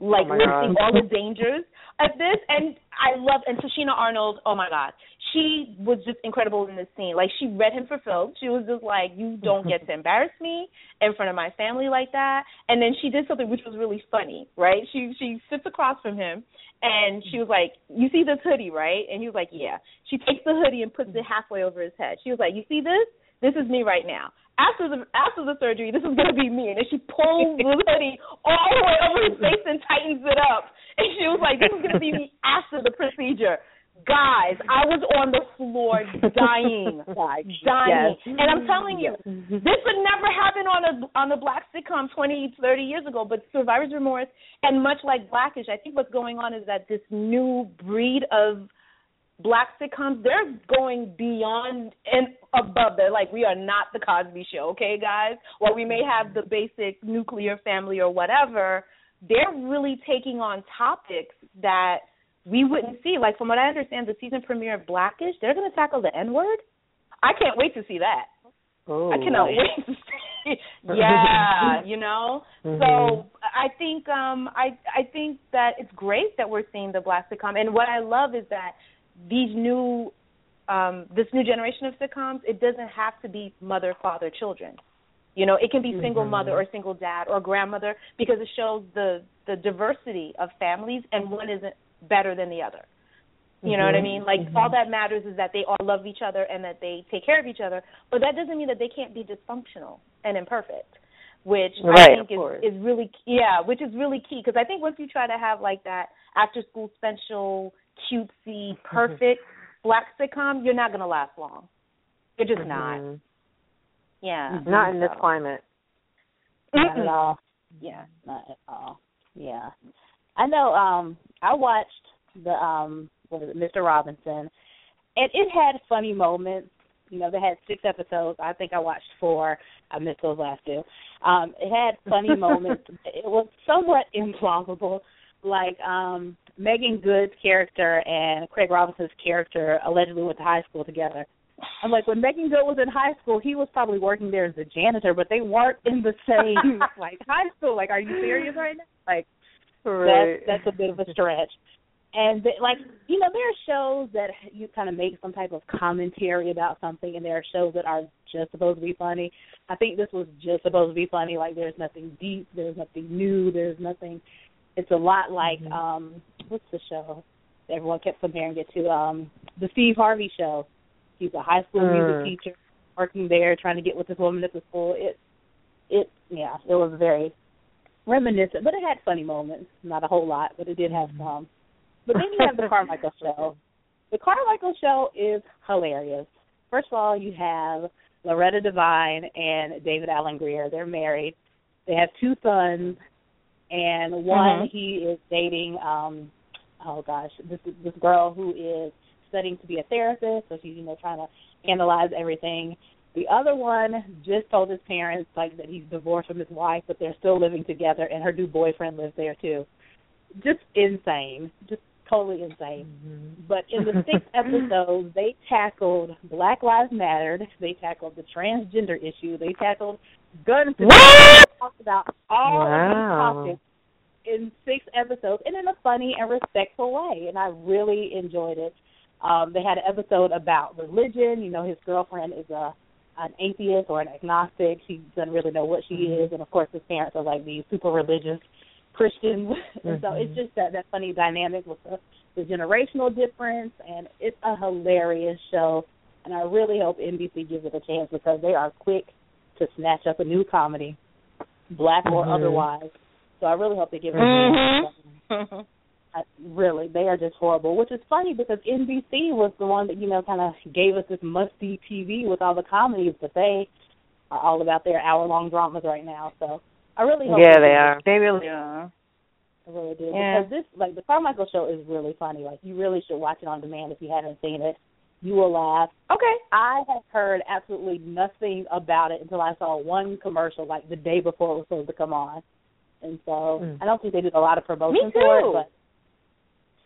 like Oh listing all the dangers of this and I love and Tichina Arnold, oh my God. She was just incredible in this scene. Like she read him for Phil. She was just like, You don't get to (laughs) embarrass me in front of my family like that and then she did something which was really funny, right? She she sits across from him and she was like, You see this hoodie, right? And he was like, Yeah. She takes the hoodie and puts it halfway over his head. She was like, You see this? this is me right now. After the after the surgery, this is gonna be me. And then she pulls the (laughs) hoodie all the way over his face and tightens it up. And she was like, "This is gonna be me after the procedure." Guys, I was on the floor (laughs) dying, dying, yes. and I'm telling you, this would never happen on a on a black sitcom 20, 30 years ago. But Survivor's Remorse, and much like Blackish, I think what's going on is that this new breed of black sitcoms they're going beyond and above they're like we are not the cosby show okay guys while we may have the basic nuclear family or whatever they're really taking on topics that we wouldn't see. Like from what I understand, the season premiere of Blackish, they're going to tackle the N word. I can't wait to see that. Oh, I cannot nice. wait to see. yeah, you know. Mm-hmm. So I think um I I think that it's great that we're seeing the black sitcom, and what I love is that these new um this new generation of sitcoms, it doesn't have to be mother, father, children. You know, it can be single mm-hmm. mother or single dad or grandmother because it shows the the diversity of families and one isn't better than the other. You mm-hmm. know what I mm-hmm. mean? Like mm-hmm. all that matters is that they all love each other and that they take care of each other, but that doesn't mean that they can't be dysfunctional and imperfect, which right, I think is is really yeah, which is really key because I think once you try to have like that after school special cutesy perfect black sitcom, you're not going to last long. You're just mm-hmm. not. Yeah. Not in this climate. Not at all. Yeah. Not at all. Yeah. I know um I watched the um what is it, Mr. Robinson and it had funny moments. You know, they had six episodes. I think I watched four. I missed those last two. Um, it had funny (laughs) moments. It was somewhat implausible. Like um Meagan Good's character and Craig Robinson's character allegedly went to high school together. I'm like, when Meagan Good was in high school, he was probably working there as a janitor, but they weren't in the same (laughs) like high school. Like, are you serious right now? Like, right. that's that's a bit of a stretch. And they, like, you know, there are shows that you kind of make some type of commentary about something, and there are shows that are just supposed to be funny. I think this was just supposed to be funny. Like, there's nothing deep, there's nothing new, there's nothing. It's a lot like mm-hmm. um, what's the show? Everyone kept comparing it to um, the Steve Harvey show He's a high school mm. music teacher working there, trying to get with this woman at the school. It, it, yeah, it was very reminiscent, but it had funny moments. Not a whole lot, but it did have mm-hmm. some. But then you have the (laughs) Carmichael show. The Carmichael show is hilarious. First of all, you have Loretta Devine and David Alan Grier. They're married. They have two sons, and one mm-hmm. he is dating. um Oh gosh, this this girl who is studying to be a therapist, so she's you know trying to analyze everything. The other one just told his parents like that he's divorced from his wife, but they're still living together, and her new boyfriend lives there too. Just insane, just totally insane. Mm-hmm. But in the six (laughs) episodes, they tackled Black Lives Matter, they tackled the transgender issue, they tackled gun control, talked about all wow. of these topics in six episodes and in a funny and respectful way, and I really enjoyed it. Um, they had an episode about religion. You know, his girlfriend is a an atheist or an agnostic. She doesn't really know what she mm-hmm. is, and of course, his parents are like these super religious Christians. (laughs) and mm-hmm. so it's just that that funny dynamic with the, the generational difference, and it's a hilarious show. And I really hope NBC gives it a chance because they are quick to snatch up a new comedy, black or mm-hmm. otherwise. So I really hope they give it a mm-hmm. chance. (laughs) I, really, they are just horrible. Which is funny because NBC was the one that you know kind of gave us this must-see TV with all the comedies, but they are all about their hour-long dramas right now. So I really hope. Yeah, they are. They really are. I really do yeah. because this, like the Carmichael Show, is really funny. Like you really should watch it on demand if you haven't seen it. You will laugh. Okay. I have heard absolutely nothing about it until I saw one commercial like the day before it was supposed to come on. And so mm. I don't think they did a lot of promotion for it, but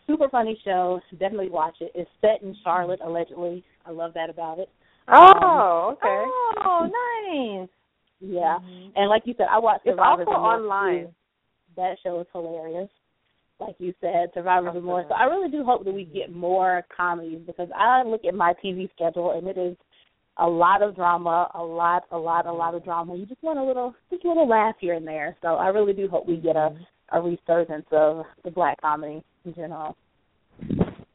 super funny show. Definitely watch it. It's set in Charlotte, allegedly. I love that about it. Oh, um, okay. Oh, nice. Yeah, mm-hmm. and like you said, I watched it's also online. Too. That show is hilarious. Like you said, Survivors Remorse. So I really do hope that we get more comedies because I look at my TV schedule and it is a lot of drama, a lot, a lot, a lot of mm-hmm. drama. You just want a little, just a little laugh here and there. So I really do hope we get a mm-hmm. a resurgence of the black comedy in general.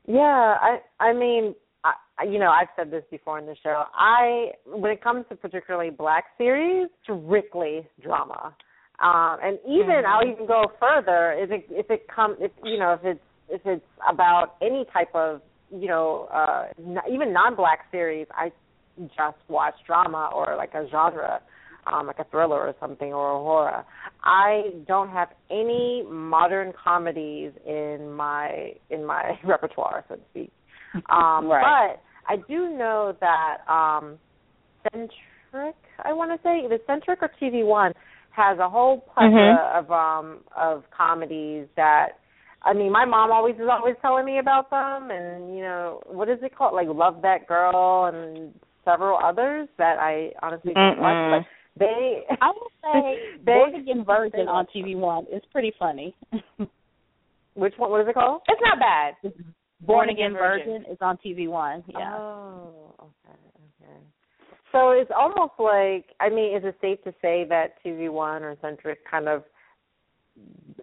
Yeah, I I mean, I, you know, I've said this before in the show. I, when it comes to particularly black series, strictly drama. Um, and even mm-hmm. I'll even go further if it if it come if you know if it's if it's about any type of you know uh n- even non-black series, I just watch drama or like a genre, um, like a thriller or something or a horror. I don't have any modern comedies in my in my (laughs) repertoire, so to speak. Um, right. But I do know that um, Centric, I want to say, either Centric or TV One has a whole plethora mm-hmm. of um of comedies that I mean, my mom always is always telling me about them, and you know, what is it called? Like Love That Girl and several others that I honestly don't watch. But they, I would say, (laughs) they, Born Again Virgin on TV One is pretty funny. (laughs) Which one? What is it called? It's not bad. Born, Born Again, Again Virgin. Virgin is on TV One. Yeah. Oh, okay, okay. So it's almost like I mean, is it safe to say that TV One or Centric kind of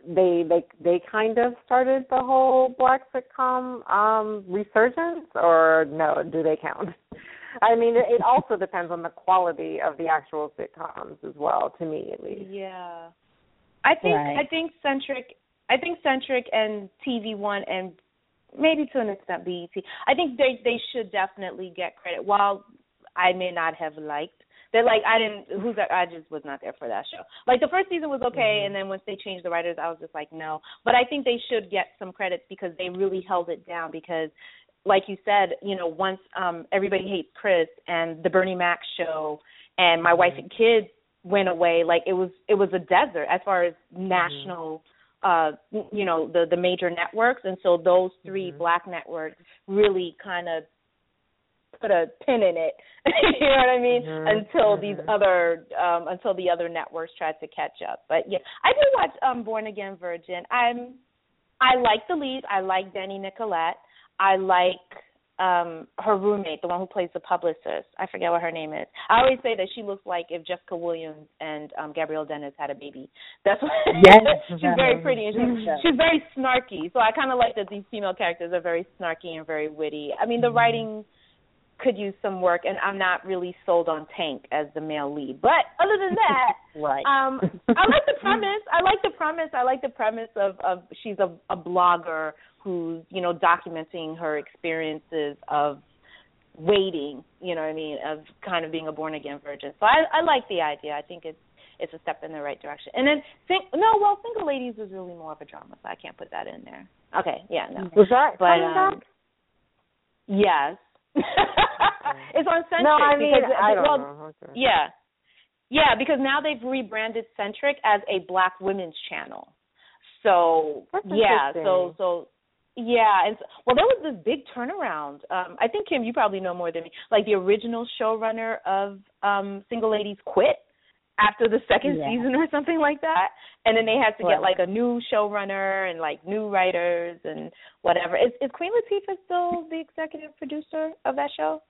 they they they kind of started the whole black sitcom um resurgence or no do they count i mean it, it also depends on the quality of the actual sitcoms as well to me at least yeah i think right. i think centric i think centric and tv one and maybe to an extent bet i think they they should definitely get credit while I may not have liked. That like I didn't who's I just was not there for that show. Like the first season was okay, mm-hmm. and then once they changed the writers, I was just like no. But I think they should get some credits because they really held it down. Because, like you said, you know, once um everybody hates Chris and the Bernie Mac show and my mm-hmm. wife and kids went away, like it was it was a desert as far as mm-hmm. national uh you know the the major networks and so those 3 mm-hmm. black networks really kind of put a pin in it. (laughs) you know what I mean? Mm-hmm. Until mm-hmm. these other um until the other networks tried to catch up. But yeah, I did watch um Born Again Virgin. I'm I like the lead. I like Denny Nicolette. I like um her roommate, the one who plays the publicist. I forget what her name is. I always say that she looks like if Jessica Williams and um Gabrielle Dennis had a baby. That's what (laughs) yes. she's very pretty and she's, she's very snarky. So I kind of like that these female characters are very snarky and very witty. I mean, the mm-hmm. writing could use some work, and I'm not really sold on Tank as the male lead. But other than that, (laughs) right. um, I like the premise. I like the premise. I like the premise of of she's a, a blogger who's you know documenting her experiences of waiting. You know what I mean? Of kind of being a born again virgin. So I, I like the idea. I think it's it's a step in the right direction. And then sing, no, well, single ladies was really more of a drama, so I can't put that in there. Okay, yeah, no. Was that but, um, Yes, (laughs) it's on Centric. No, I mean, because, I don't well, know. Okay. Yeah, yeah, because now they've rebranded Centric as a Black women's channel. So That's yeah, so so yeah, and so, well, there was this big turnaround. Um, I think Kim, you probably know more than me. Like the original showrunner of um, Single Ladies quit after the second yeah. season or something like that and then they had to get like a new showrunner and like new writers and whatever is is queen latifah still the executive producer of that show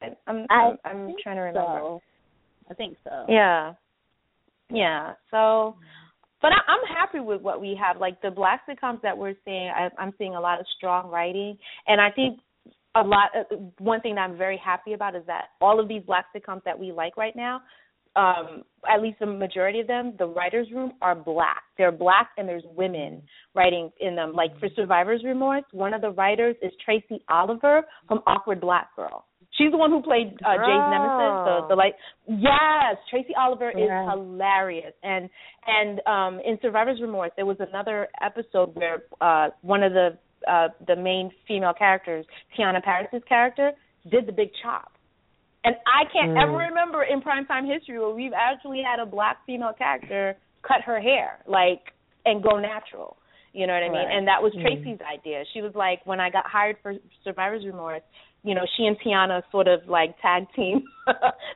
I, i'm i'm, I'm trying to remember so. i think so yeah yeah so but I, I'm happy with what we have. Like the black sitcoms that we're seeing, I, I'm seeing a lot of strong writing, and I think a lot. Uh, one thing that I'm very happy about is that all of these black sitcoms that we like right now, um at least the majority of them the writers room are black. They're black and there's women writing in them. Like for survivor's remorse one of the writers is tracy oliver from awkward black girl. She's the one who played uh jay's nemesis the the like yes tracy oliver yeah. is hilarious. And and um in survivor's remorse there was another episode where uh one of the uh the main female characters Teyonah parris's character did the big chop and I can't mm. ever remember in primetime history where we've actually had a black female character cut her hair, like, and go natural. You know what I mean? Right. And that was mm. Tracy's mm. idea. She was like, when I got hired for Survivor's Remorse, you know, she and Teyonah sort of like tag team (laughs)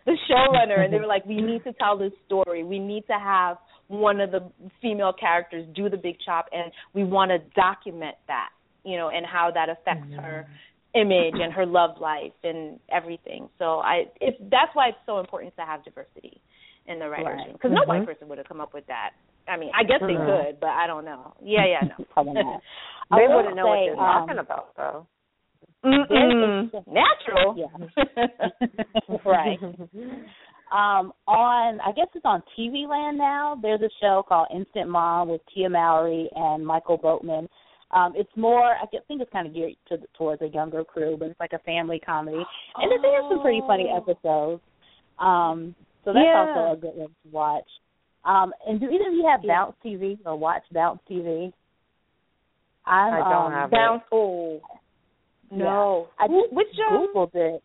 the showrunner, and they were like, we need to tell this story. We need to have one of the female characters do the big chop, and we want to document that, you know, and how that affects mm. her image and her love life and everything. So I if that's why it's so important to have diversity in the writers right. room because mm-hmm. no white person would have come up with that. I mean, I guess mm-hmm. they could, but I don't know. Yeah, yeah, no. (laughs) Probably not. (laughs) they wouldn't know say, what they're um, talking about though. Natural. Yeah. (laughs) right. Um, on I guess it's on TV Land now. There's a show called Instant Mom with Tia Mowry and Michael Boatman. Um, it's more I think it's kind of geared to, towards a younger crew, but it's like a family comedy, and oh. have some pretty funny oh. episodes. Um, so that's yeah. also a good one to watch. Um, and do either of you have yeah. Bounce TV or watch Bounce TV? I'm, I do not um, have Bounce. It. Oh, no. Yeah. I just Which Googled it.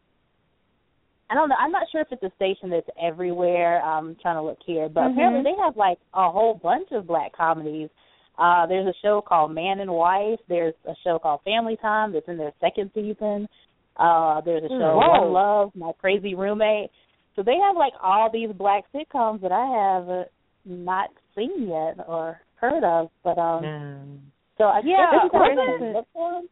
I don't know. I'm not sure if it's a station that's everywhere. I'm trying to look here, but mm-hmm. apparently they have like a whole bunch of black comedies. Uh There's a show called Man and Wife. There's a show called Family Time that's in their second season. Uh There's a show Whoa. One Love, My Crazy Roommate. So they have like all these black sitcoms that I have not seen yet or heard of. But um, mm. so I yeah, guess that's look for them.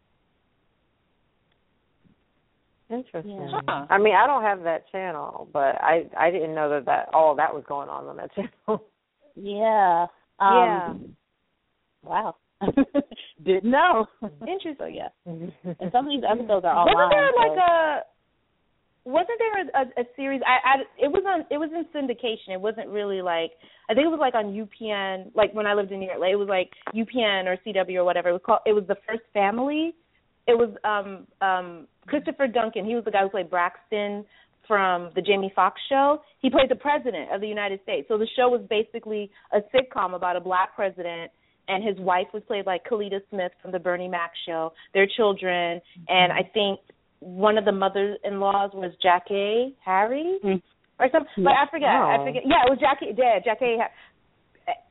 Interesting. Yeah. Huh. I mean, I don't have that channel, but I I didn't know that that all that was going on on that (laughs) channel. Yeah. Um, yeah. Wow. (laughs) didn't know. Interesting. So yeah. (laughs) and some of these episodes are online. Wasn't there so. like a wasn't there a, a, a series? I, I it was on it was in syndication. It wasn't really like I think it was like on UPN. Like when I lived in New York, it was like UPN or CW or whatever. It was called. It was the First Family. It was um um Christopher Duncan. He was the guy who played Braxton from the Jamie Foxx show. He played the president of the United States. So the show was basically a sitcom about a black president and his wife was played like Kellita Smith from the Bernie Mac show, their children, and I think one of the mothers-in-laws was Jackée Harry mm. or something. Yeah. But I forget. Oh. I forget. Yeah, it was Jackée. Yeah, Jackée.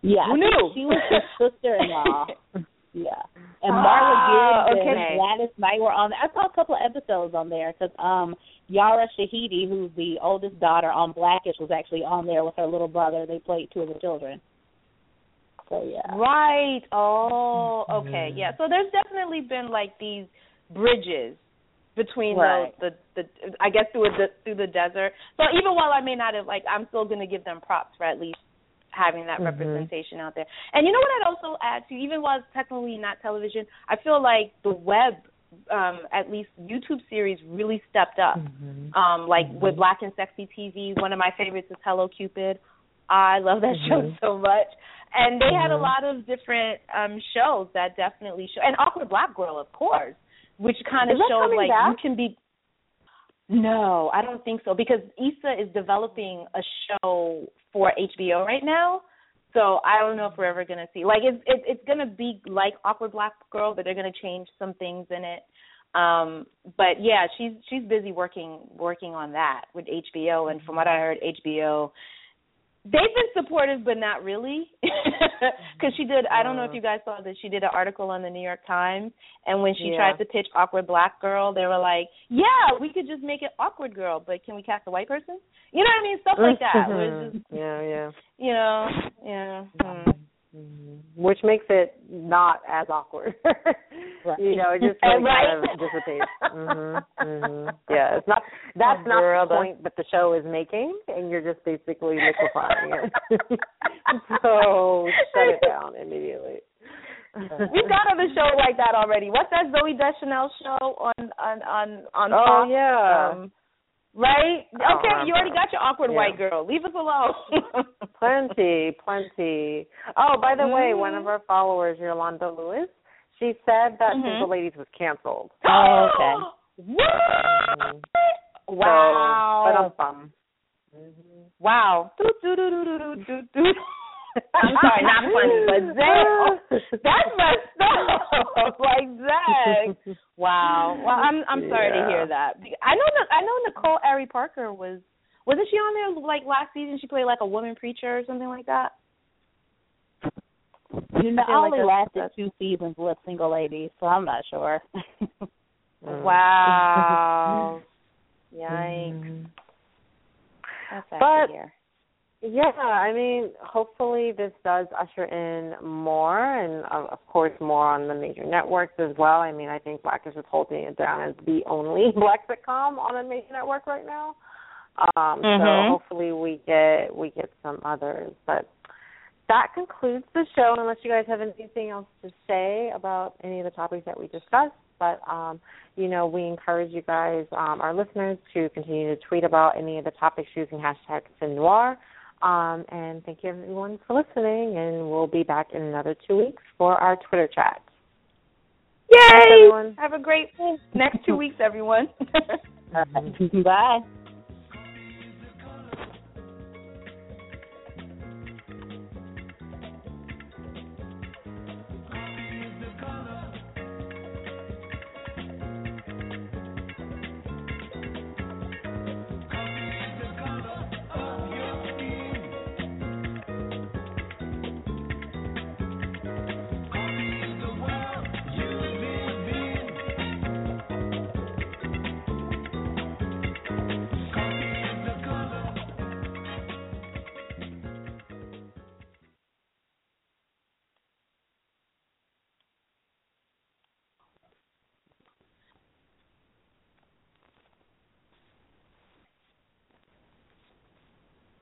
Yeah, Who knew? She was his sister-in-law. (laughs) yeah, and Ah, Marla Gibbs okay. and Gladys Knight were on. there. I saw a couple of episodes on there because um Yara Shahidi, who's the oldest daughter on Blackish, was actually on there with her little brother. They played two of the children. So yeah. Right. Oh, okay. Yeah. So there's definitely been like these bridges between Right. the, the the I guess through the through the desert. So even while I may not have like I'm still gonna give them props for at least having that Mhm. representation out there. And you know what I'd also add to even while it's technically not television, I feel like the web um at least YouTube series really stepped up. Mhm. Um like Mhm. with Black and Sexy TV, one of my favorites is Hello Cupid. I love that show Mhm. so much. And they had a Mhm. lot of different um shows that definitely show and Awkward Black Girl of course, which kind of shows like back? you can be No, I don't think so because Issa is developing a show for HBO right now. So I don't know if we're ever gonna see like it's it's it's gonna be like Awkward Black Girl, but they're gonna change some things in it. Um, but yeah, she's she's busy working working on that with HBO, and from what I heard, HBO they've been supportive, but not really, (laughs) because she did. I don't know if you guys saw this. She did an article on the New York Times, and when she Yeah. tried to pitch Awkward Black Girl, they were like, "Yeah, we could just make it Awkward Girl, but can we cast a white person?" You know what I mean? Stuff like that. it's just, yeah, yeah. you know, yeah. Hmm. Mhm. Which makes it not as awkward. (laughs) Right. You know, it just (laughs) really Right. kind of dissipates. mm-hmm, mm-hmm. (laughs) Yeah, it's not that's not the point that the show is making, and you're just basically liquefying it. (laughs) so shut it down immediately. We've got other show like that already. What's that Zooey Deschanel show on on on on Oh Fox? yeah. Um, right? Okay, you already got your awkward Yeah. white girl. Leave us alone. Plenty, plenty. Oh, by the way, one Mhm. of our followers, Yolanda Lewis, she said that Mhm. Single Ladies was canceled. Oh, (gasps) okay. What? Wow. But I'm wow. I'm sorry, not funny, but (laughs) that that's messed up (laughs) like that. Wow. Well, I'm I'm sorry to hear that. I know I know Nicole Ari Parker was wasn't she on there like last season? She played like a woman preacher or something like that. You know, I I like only that's- lasted two seasons with single ladies, so I'm not sure. (laughs) Mm. Wow. (laughs) Yikes. Mhm. That's But- to. Yeah, I mean, hopefully this does usher in more, and of course more on the major networks as well. I mean, I think Blackish is holding it down as the only (laughs) black sitcom on a major network right now. Um, Mhm. So hopefully we get we get some others, but that concludes the show. Unless you guys have anything else to say about any of the topics that we discussed, but um, you know, we encourage you guys, um, our listeners, to continue to tweet about any of the topics using hashtag Noir. Um, and thank you everyone for listening, and we'll be back in another two weeks for our Twitter chat. Yay! Have a great (laughs) next two weeks, everyone. (laughs) Bye.